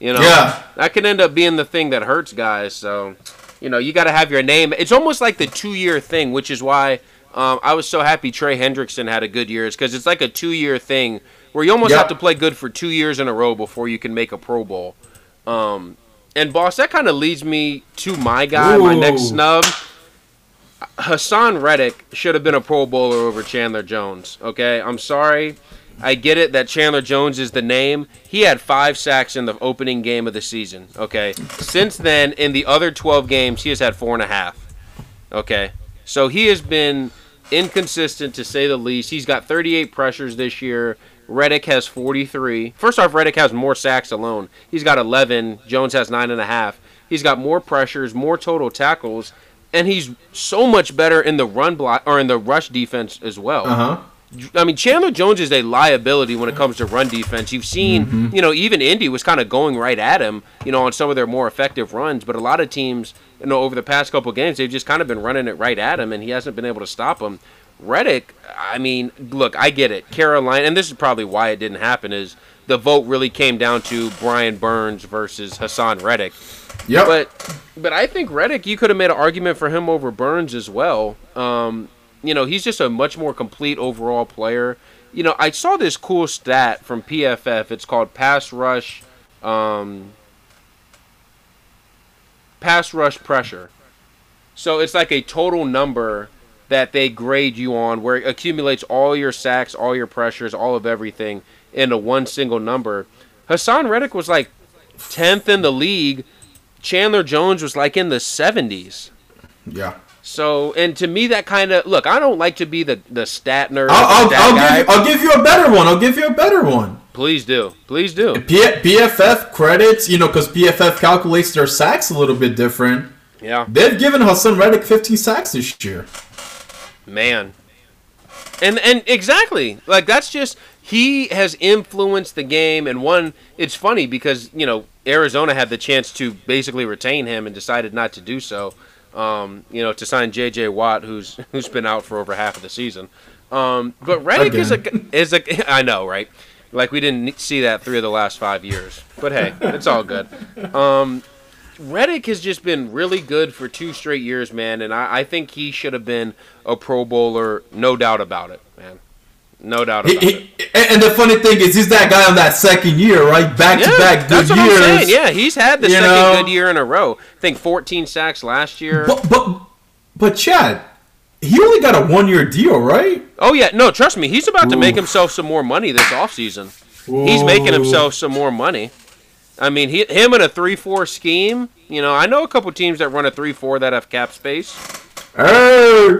You know, Yeah. that can end up being the thing that hurts guys. So, you know, you got to have your name. It's almost like the two-year thing, which is why um, I was so happy Trey Hendrickson had a good year, because it's like a two-year thing where you almost Yeah. have to play good for two years in a row before you can make a Pro Bowl. Um, and boss, that kind of leads me to my guy, my next snub. Haason Reddick should have been a Pro Bowler over Chandler Jones. Okay, I'm sorry. I get it that Chandler Jones is the name. He had five sacks in the opening game of the season. Okay, since then, in the other 12 games, he has had four and a half. Okay, so he has been inconsistent to say the least. He's got 38 pressures this year. Reddick has 43. First off, Reddick has more sacks alone. He's got 11. Jones has nine and a half. He's got more pressures, more total tackles, and he's so much better in the run block or in the rush defense as well. Uh huh. I mean, Chandler Jones is a liability when it comes to run defense. You've seen, you know, even Indy was kind of going right at him, you know, on some of their more effective runs. But a lot of teams, you know, over the past couple of games, they've just kind of been running it right at him, and he hasn't been able to stop him. Reddick, I mean, look, I get it. Carolina, and this is probably why it didn't happen, is the vote really came down to Brian Burns versus Haason Reddick. Yeah. But but I think Reddick, you could have made an argument for him over Burns as well. Um, you know, he's just a much more complete overall player. You know, I saw this cool stat from PFF. It's called pass rush, um, pass rush pressure. So it's like a total number that they grade you on, where it accumulates all your sacks, all your pressures, all of everything into one single number. Haason Reddick was like tenth in the league. Chandler Jones was like in the seventies. yeah. So, and to me, that kind of look. I don't like to be the the stat nerd. I'll, I'll, I'll, give you, I'll give you a better one. I'll give you a better one. Please do, please do. P- PFF credits, you know, because PFF calculates their sacks a little bit different. Yeah, They've given Haason Reddick 15 sacks this year. man. And and exactly like that's just he has influenced the game. And one, it's funny because you know Arizona had the chance to basically retain him and decided not to do so. Um, you know, to sign J.J. Watt, who's who's been out for over half of the season. Um, but Reddick is a is a I know right. Like we didn't see that three of the last five years. But hey, it's all good. Um, Reddick has just been really good for two straight years, man, and I, I think he should have been a Pro Bowler, no doubt about it, man. No doubt He, it. and the funny thing is, he's that guy on that second year, right? Back to back good that's what years. I'm saying. Yeah, he's had the second know? good year in a row. I think 14 sacks last year. But, but, but Chad, he only got a one year deal, right? Oh yeah, no, trust me, he's about to make himself some more money this offseason. He's making himself some more money. I mean, he, him in a three-four scheme. You know, I know a couple teams that run a three-four that have cap space. Hey.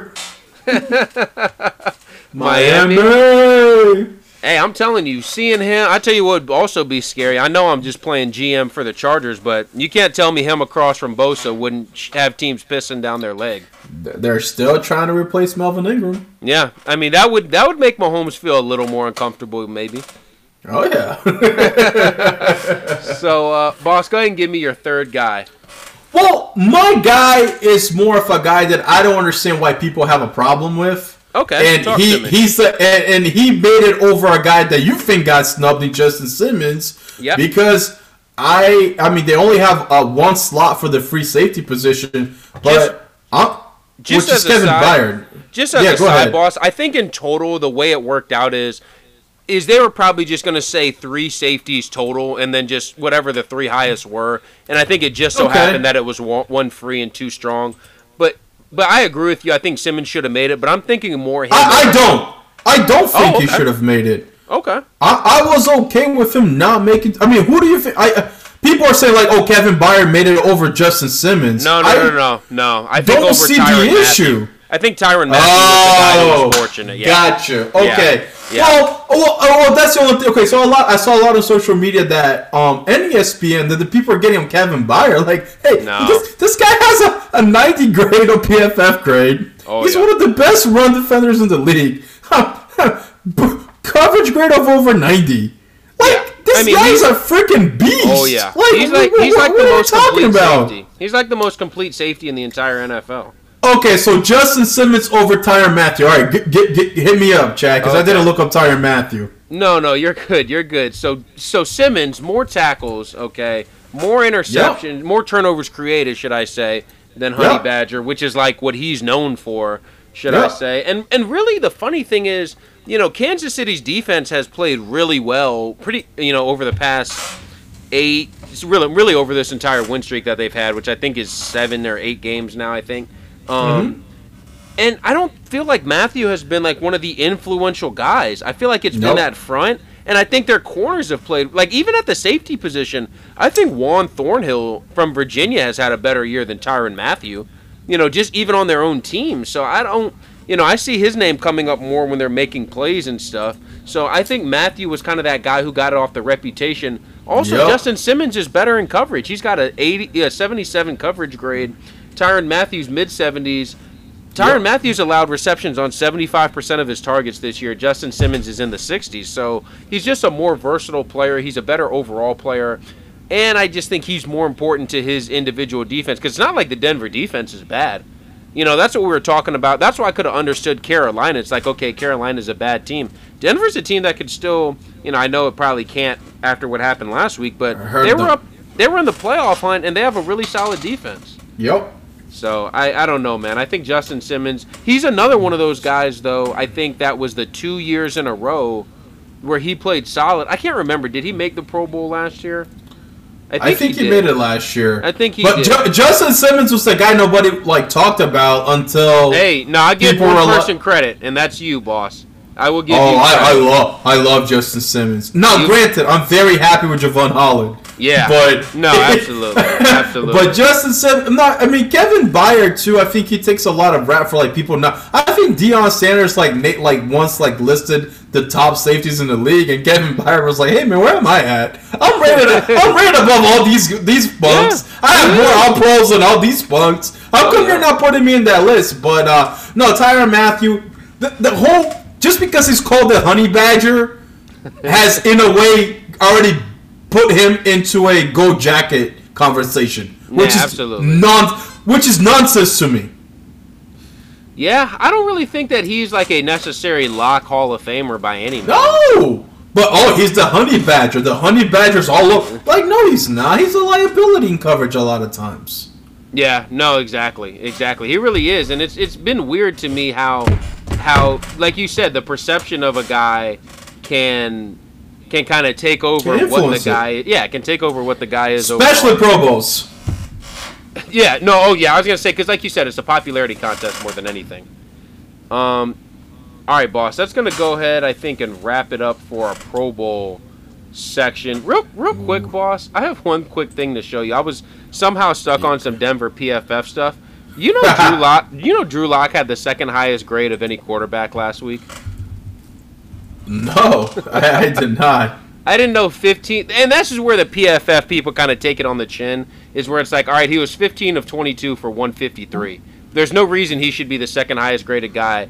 Miami. Miami. Hey, I'm telling you, seeing him, I tell you what would also be scary. I know I'm just playing GM for the Chargers, but you can't tell me him across from Bosa wouldn't have teams pissing down their leg. They're still trying to replace Melvin Ingram. Yeah, I mean that would that would make Mahomes feel a little more uncomfortable, maybe. Oh yeah. So, uh, boss, go ahead and give me your third guy. well, my guy is more of a guy that I don't understand why people have a problem with. Okay, And talk he he's the, and, and he made it over a guy that you think got snubbed, in Justin Simmons. Yep. Because I I mean they only have uh, one slot for the free safety position, but Just- I'm, just as Kevin side- Byard. Just as Yeah, a side ahead. boss, I think in total the way it worked out is is they were probably just going to say three safeties total and then just whatever the three highest were. And I think it just so Okay. happened that it was one, one free and two strong. But but I agree with you. I think Simmons should have made it, but I'm thinking more him. I, I don't. I don't think Oh, he should have made it. okay. I, I was okay with him not making. I mean, who do you think? I uh, people are saying like, oh, Kevin Byard made it over Justin Simmons. No, no, I no, no, no, no. I Don't over see the Mathieu. I think Tyrann Mathieu was the guy who Oh, was fortunate. Yeah. gotcha. Okay. Yeah. Well, oh, well, oh, well, that's the only thing. Okay, so a lot. I saw a lot on social media that um, and ESPN that the people are getting on Kevin Byard. Like, hey, No. this, this guy has a, a 90 grade or PFF grade. Oh, He's yeah. one of the best run defenders in the league. Coverage grade of over 90. Like, Yeah. this I mean, guy's a freaking beast. Oh yeah. Like, he's like what- he's like what the most complete about? safety. He's like the most complete safety in the entire NFL. Okay, so Justin Simmons over Tyrann Mathieu. All right, get, get, get hit me up, Chad, because I didn't look up Tyrann Mathieu. No, no, you're good. You're good. So so Simmons more tackles, okay, more interceptions, more turnovers created, should I say, than Honey Yeah. Badger, which is like what he's known for, should I say? And and really the funny thing is, you know, Kansas City's defense has played really well, pretty, you know, over the past eight, really really over this entire win streak that they've had, which I think is seven or eight games now. I think. Um, And I don't feel like Mathieu has been like one of the influential guys. I feel like it's been that front, and I think their corners have played like even at the safety position. I think Juan Thornhill from Virginia has had a better year than Tyrann Mathieu. You know, just even on their own team. So I don't. You know, I see his name coming up more when they're making plays and stuff. So I think Mathieu was kind of that guy who got it off the reputation. Also, Yep. Justin Simmons is better in coverage. He's got a 80, yeah, 77 coverage grade. Tyrann Mathieu's mid 70s. Tyron Yep. Matthews allowed receptions on 75% of his targets this year. Justin Simmons is in the 60s. So he's just a more versatile player. He's a better overall player. And I just think he's more important to his individual defense because it's not like the Denver defense is bad. You know, that's what we were talking about. That's why I could have understood Carolina. It's like, okay, Carolina's a bad team. Denver's a team that could still, you know, I know it probably can't after what happened last week, but they were up they were in the playoff hunt and they have a really solid defense. Yep. So I, I don't know, man. I think Justin Simmons, he's another one of those guys, though. I think that was the two years in a row where he played solid. I can't remember. Did he make the Pro Bowl last year? I think, he, did. made it last year. I think he But did. Ju- Justin Simmons was the guy nobody like talked about until. Hey, no, I give one person credit, and that's you, boss. I will give Oh, you. I, I love I love Justin Simmons. Now, You- granted, I'm very happy with Jevon Holland. Yeah. but No, absolutely, absolutely. But Justin said, not. I mean, Kevin Byard too. I think he takes a lot of rap for like people not. I think Deion Sanders like Nate like once like listed the top safeties in the league, and Kevin Byard was like, "Hey man, where am I at? I'm rated. I'm rated above all these these bunks. Yeah. I have Yeah. more all pros than all these bunks. How come you're not putting me in that list?" But uh no, Tyrann Mathieu. The, the whole just because he's called the Honey Badger has in a way already put him into a gold jacket conversation, which Yeah, is non, which is nonsense to me. yeah, I don't really think that he's like a necessary lock Hall of Famer by any means. No, but oh, he's the Honey Badger. The Honey Badger's all over. Like, no, he's not. He's a liability in coverage a lot of times. Yeah, no, exactly, exactly. He really is, and it's it's been weird to me how how like you said, the perception of a guy can can kind of take over what the influence it. guy yeah can take over what the guy is. Especially overall. Pro Bowls. Yeah, no, oh yeah, I was gonna say because like you said, it's a popularity contest more than anything. Um, all right, boss, that's gonna go ahead, I think, and wrap it up for our Pro Bowl section. Real, real quick, boss. I have one quick thing to show you. I was somehow stuck on some Denver PFF stuff. You know, Drew Lock. You know, Drew Lock had the second highest grade of any quarterback last week. No, I, I did not. I didn't know 15, and this is where the PFF people kind of take it on the chin. Is where it's like, all right, he was 15 of 22 for 153. There's no reason he should be the second highest graded guy,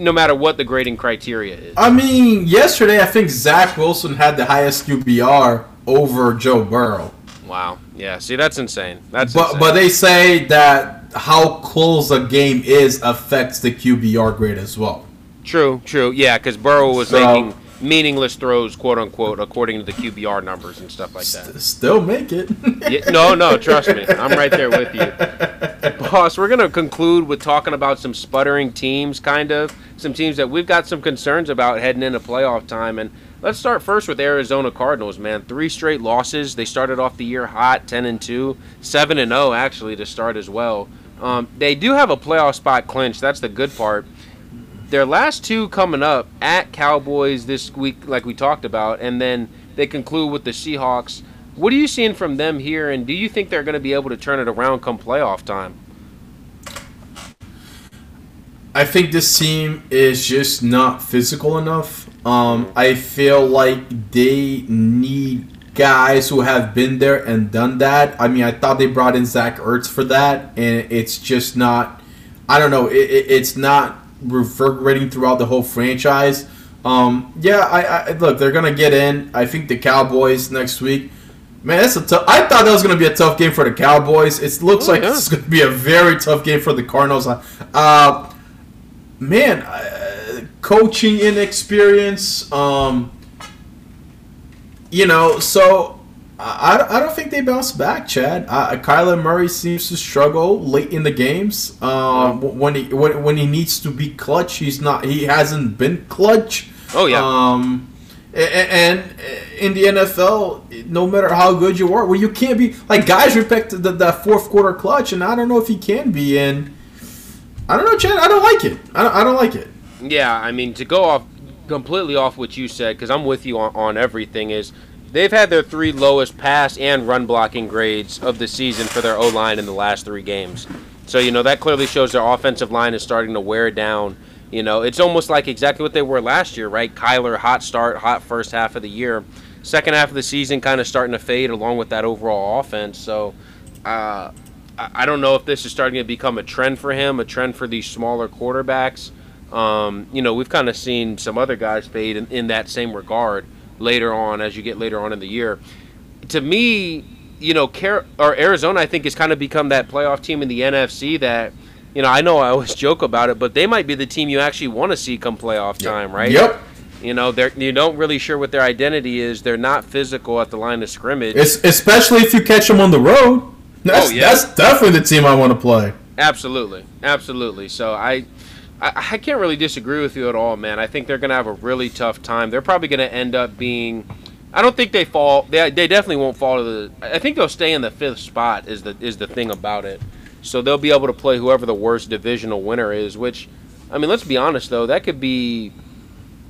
no matter what the grading criteria is. I mean, yesterday I think Zach Wilson had the highest QBR over Joe Burrow. Wow. Yeah. See, that's insane. That's But insane. but they say that how close a game is affects the QBR grade as well. true, true. Yeah, because Burrow was So- making meaningless throws, quote unquote, according to the QBR numbers and stuff like that. St- still make it. Yeah, no, no, trust me. I'm right there with you. Boss, we're going to conclude with talking about some sputtering teams, kind of. Some teams that we've got some concerns about heading into playoff time. And let's start first with Arizona Cardinals, man. Three straight losses. They started off the year hot, 10 and 2, 7 and 0, actually, to start as well. Um, they do have a playoff spot clinched. That's the good part. Their last two coming up at Cowboys this week, like we talked about, and then they conclude with the Seahawks. What are you seeing from them here, and do you think they're going to be able to turn it around come playoff time? I think this team is just not physical enough. Um, I feel like they need guys who have been there and done that. I mean, I thought they brought in Zach Ertz for that, and it's just not. I don't know. It, it, it's not reverberating throughout the whole franchise. Um, yeah, I, I look. They're gonna get in. I think the Cowboys next week. Man, that's a tough. I thought that was gonna be a tough game for the Cowboys. It looks Oh, like yeah. it's gonna be a very tough game for the Cardinals. Uh, man, uh, coaching inexperience. Um, you know, so I, I don't think they bounce back, Chad. Uh, Kyler Murray seems to struggle late in the games. Um, when he when, when he needs to be clutch, he's not. He hasn't been clutch. Oh, yeah. Um, and in the NFL, no matter how good you are, well, you can't be like guys respect the, that fourth quarter clutch, and I don't know if he can be. And I don't know, Chad. I don't like it. I don't, I don't like it. Yeah, I mean, to go off completely off what you said, because I'm with you on, on everything, is they've had their three lowest pass and run blocking grades of the season for their O line in the last three games. So, you know, that clearly shows their offensive line is starting to wear down. You know, it's almost like exactly what they were last year, right? Kyler, hot start, hot first half of the year. Second half of the season kind of starting to fade along with that overall offense. So, uh, I don't know if this is starting to become a trend for him, a trend for these smaller quarterbacks. Um, you know, we've kind of seen some other guys fade in, in that same regard later on as you get later on in the year. To me, you know, Car- or Arizona, I think, has kind of become that playoff team in the NFC that, you know, I know I always joke about it, but they might be the team you actually want to see come playoff time, right? Yep. You know, they're you don't really sure what their identity is. They're not physical at the line of scrimmage. It's, especially if you catch them on the road. That's, Oh, yeah. that's definitely the team I want to play. Absolutely, absolutely. So I, I, I can't really disagree with you at all, man. I think they're going to have a really tough time. They're probably going to end up being. I don't think they fall. They, they definitely won't fall to the. I think they'll stay in the fifth spot. Is the is the thing about it. So they'll be able to play whoever the worst divisional winner is. Which, I mean, let's be honest though, that could be.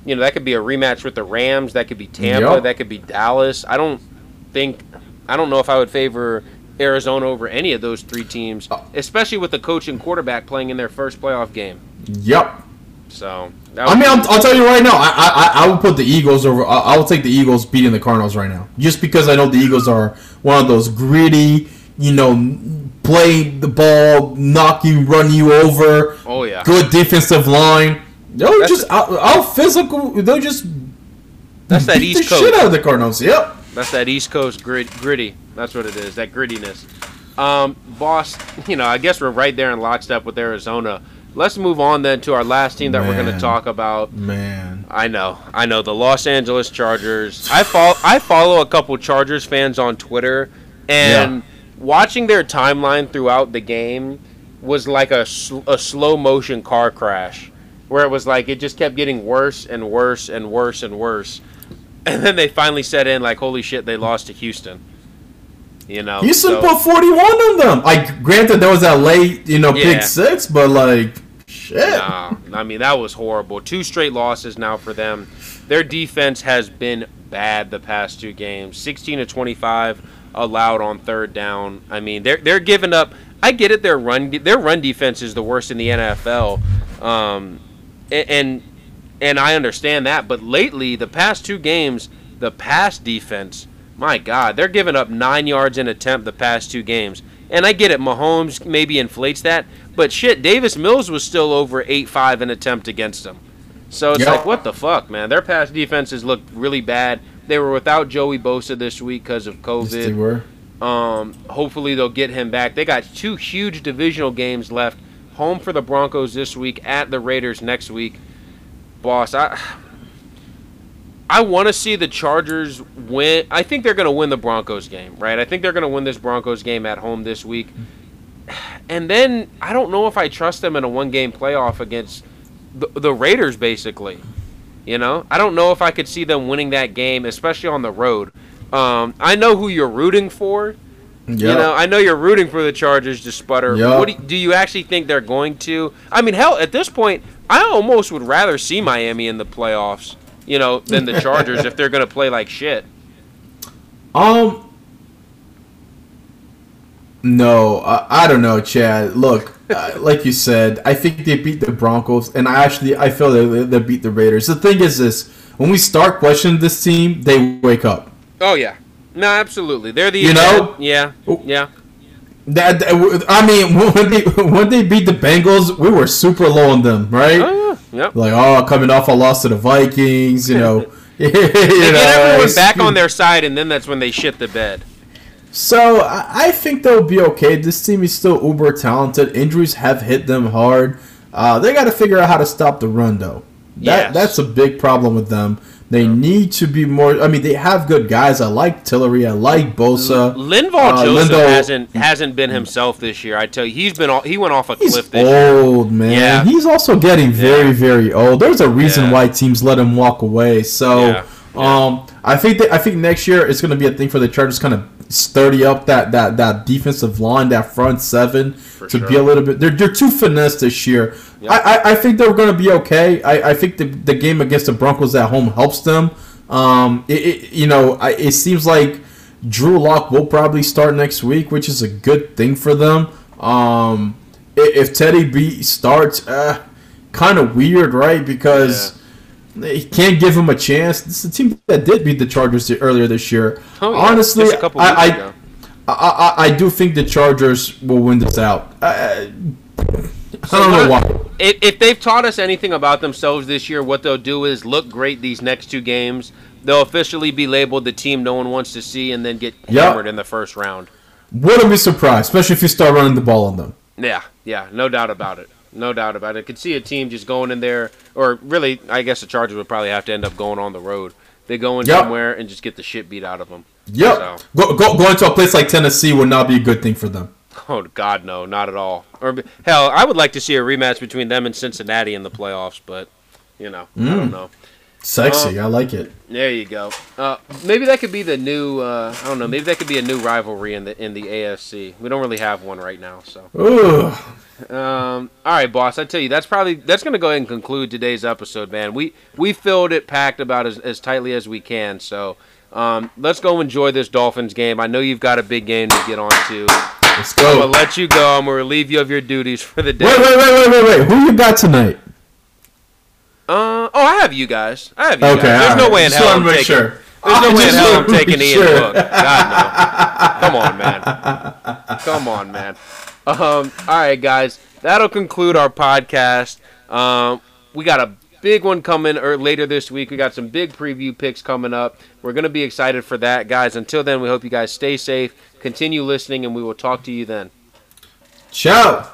You know, that could be a rematch with the Rams. That could be Tampa. Yep. That could be Dallas. I don't think. I don't know if I would favor Arizona over any of those three teams, oh. especially with the coach and quarterback playing in their first playoff game. Yep. So, that I mean, I'll, I'll tell you right now. I, I I will put the Eagles over. I, I will take the Eagles beating the Cardinals right now, just because I know the Eagles are one of those gritty, you know, play the ball, knock you, run you over. oh yeah, Good defensive line. They'll That's just out, out physical. They'll just That's that East the Coast. shit out of the Cardinals. Yep. That's that East Coast grit, gritty. That's what it is. That grittiness. Um, boss, you know, I guess we're right there in lockstep with Arizona. Let's move on then to our last team that we're going to talk about. Man. I know, I know the Los Angeles Chargers. I follow, I follow a couple Chargers fans on Twitter, and watching their timeline throughout the game was like a, sl- a slow motion car crash, where it was like it just kept getting worse and worse and worse and worse, and then they finally set in like, holy shit, they lost to Houston. You know, Houston so- put 41 on them. Like, granted, there was that late, you know, Yeah. pick six, but like, shit. Nah, I mean that was horrible. Two straight losses now for them. Their defense has been bad the past two games. 16 to 25 allowed on third down. I mean they're they're giving up. I get it. Their run their run defense is the worst in the NFL. Um, a- and and I understand that. But lately, the past two games, the pass defense, my God, they're giving up nine yards in attempt the past two games. And I get it, Mahomes maybe inflates that, but shit, Davis Mills was still over eight five in attempt against them. So it's Yep. like, what the fuck, man? Their pass defenses looked really bad. They were without Joey Bosa this week because of Yes, they COVID. were. Um, hopefully they'll get him back. They got two huge divisional games left. Home for the Broncos this week, at the Raiders next week. Boss, I I want to see the Chargers win. I think they're going to win the Broncos game, right? I think they're going to win this Broncos game at home this week. And then I don't know if I trust them in a one-game playoff against the, the Raiders basically. You know, I don't know if I could see them winning that game, especially on the road. Um, I know who you're rooting for. Yeah. You know, I know you're rooting for the Chargers to sputter. Yeah. What do you, do you actually think they're going to? I mean, hell, at this point, I almost would rather see Miami in the playoffs, you know, than the Chargers if they're going to play like shit. Um. No, I, I don't know, Chad. Look, uh, like you said, I think they beat the Broncos, and I actually I feel they they beat the Raiders. The thing is this: when we start questioning this team, they wake up. Oh yeah, no, absolutely. They're the You know? yeah, yeah. That, that- I mean, when they when they beat the Bengals, we were super low on them, right? Oh yeah, yep. Like, oh, coming off a loss to the Vikings, you know. you They get everyone back on their side, and then that's when they shit the bed. So I I think they'll be okay. This team is still uber talented. Injuries have hit them hard. Uh, they got to figure out how to stop the run, though. Yes. That's a big problem with them. They need to be more. I mean, they have good guys. I like Tillery. I like Bosa. Linval Uh, Joseph Linval- hasn't hasn't been himself this year. I tell you, he's been all, he went off a He's cliff this year. old, man. Yeah. He's also getting very, Yeah. very old. There's a reason Yeah. why teams let him walk away. So, Yeah. Yeah. um, I think that I think next year it's going to be a thing for the Chargers, kind of sturdy up that that that defensive line, that front seven, to be a little bit. They're they're too finesse this year. Yep. I, I I think they're going to be okay. I, I think the the game against the Broncos at home helps them. Um, it, it you know I, it seems like Drew Lock will probably start next week, which is a good thing for them. Um, if Teddy B starts, uh, kind of weird, right? Because he can't give him a chance. This is a team that did beat the Chargers earlier this year. Oh, yeah, Honestly, a couple weeks I. I, I, I do think the Chargers will win this out. I, I don't know why. If, if they've taught us anything about themselves this year, what they'll do is look great these next two games. They'll officially be labeled the team no one wants to see, and then get Yep. hammered in the first round. Wouldn't be surprised, especially if you start running the ball on them. Yeah, yeah, no doubt about it. No doubt about it. Could see a team just going in there, or really, I guess the Chargers would probably have to end up going on the road. They go in Yep. somewhere and just get the shit beat out of them. Yep. So- Go, go, going to a place like Tennessee would not be a good thing for them. Oh God, no, not at all. Or hell, I would like to see a rematch between them and Cincinnati in the playoffs, but you know, I Mm. don't know. Sexy, I like it. There you go. Uh, maybe that could be the new. Uh, I don't know. Maybe that could be a new rivalry in the in the AFC. We don't really have one right now, so. Ooh. Um, all right, boss. I tell you, that's probably that's gonna go ahead and conclude today's episode, man. We we filled it packed about as, as tightly as we can. So um, let's go enjoy this Dolphins game. I know you've got a big game to get on to. Let's go. I'm gonna let you go. I'm gonna relieve you of your duties for the day. Wait, wait, wait, wait, wait, wait. Who you got tonight? Uh, oh, I have you guys. I have you Okay, guys. There's no alright. way in hell I'm taking. sure. There's no I way in hell I'm taking Ian sure. Book. God no. Come on, man. Come on, man. Um, all right, guys. That'll conclude our podcast. Um, we got a big one coming or later this week. We got some big preview picks coming up. We're gonna be excited for that, guys. Until then, we hope you guys stay safe, continue listening, and we will talk to you then. Ciao.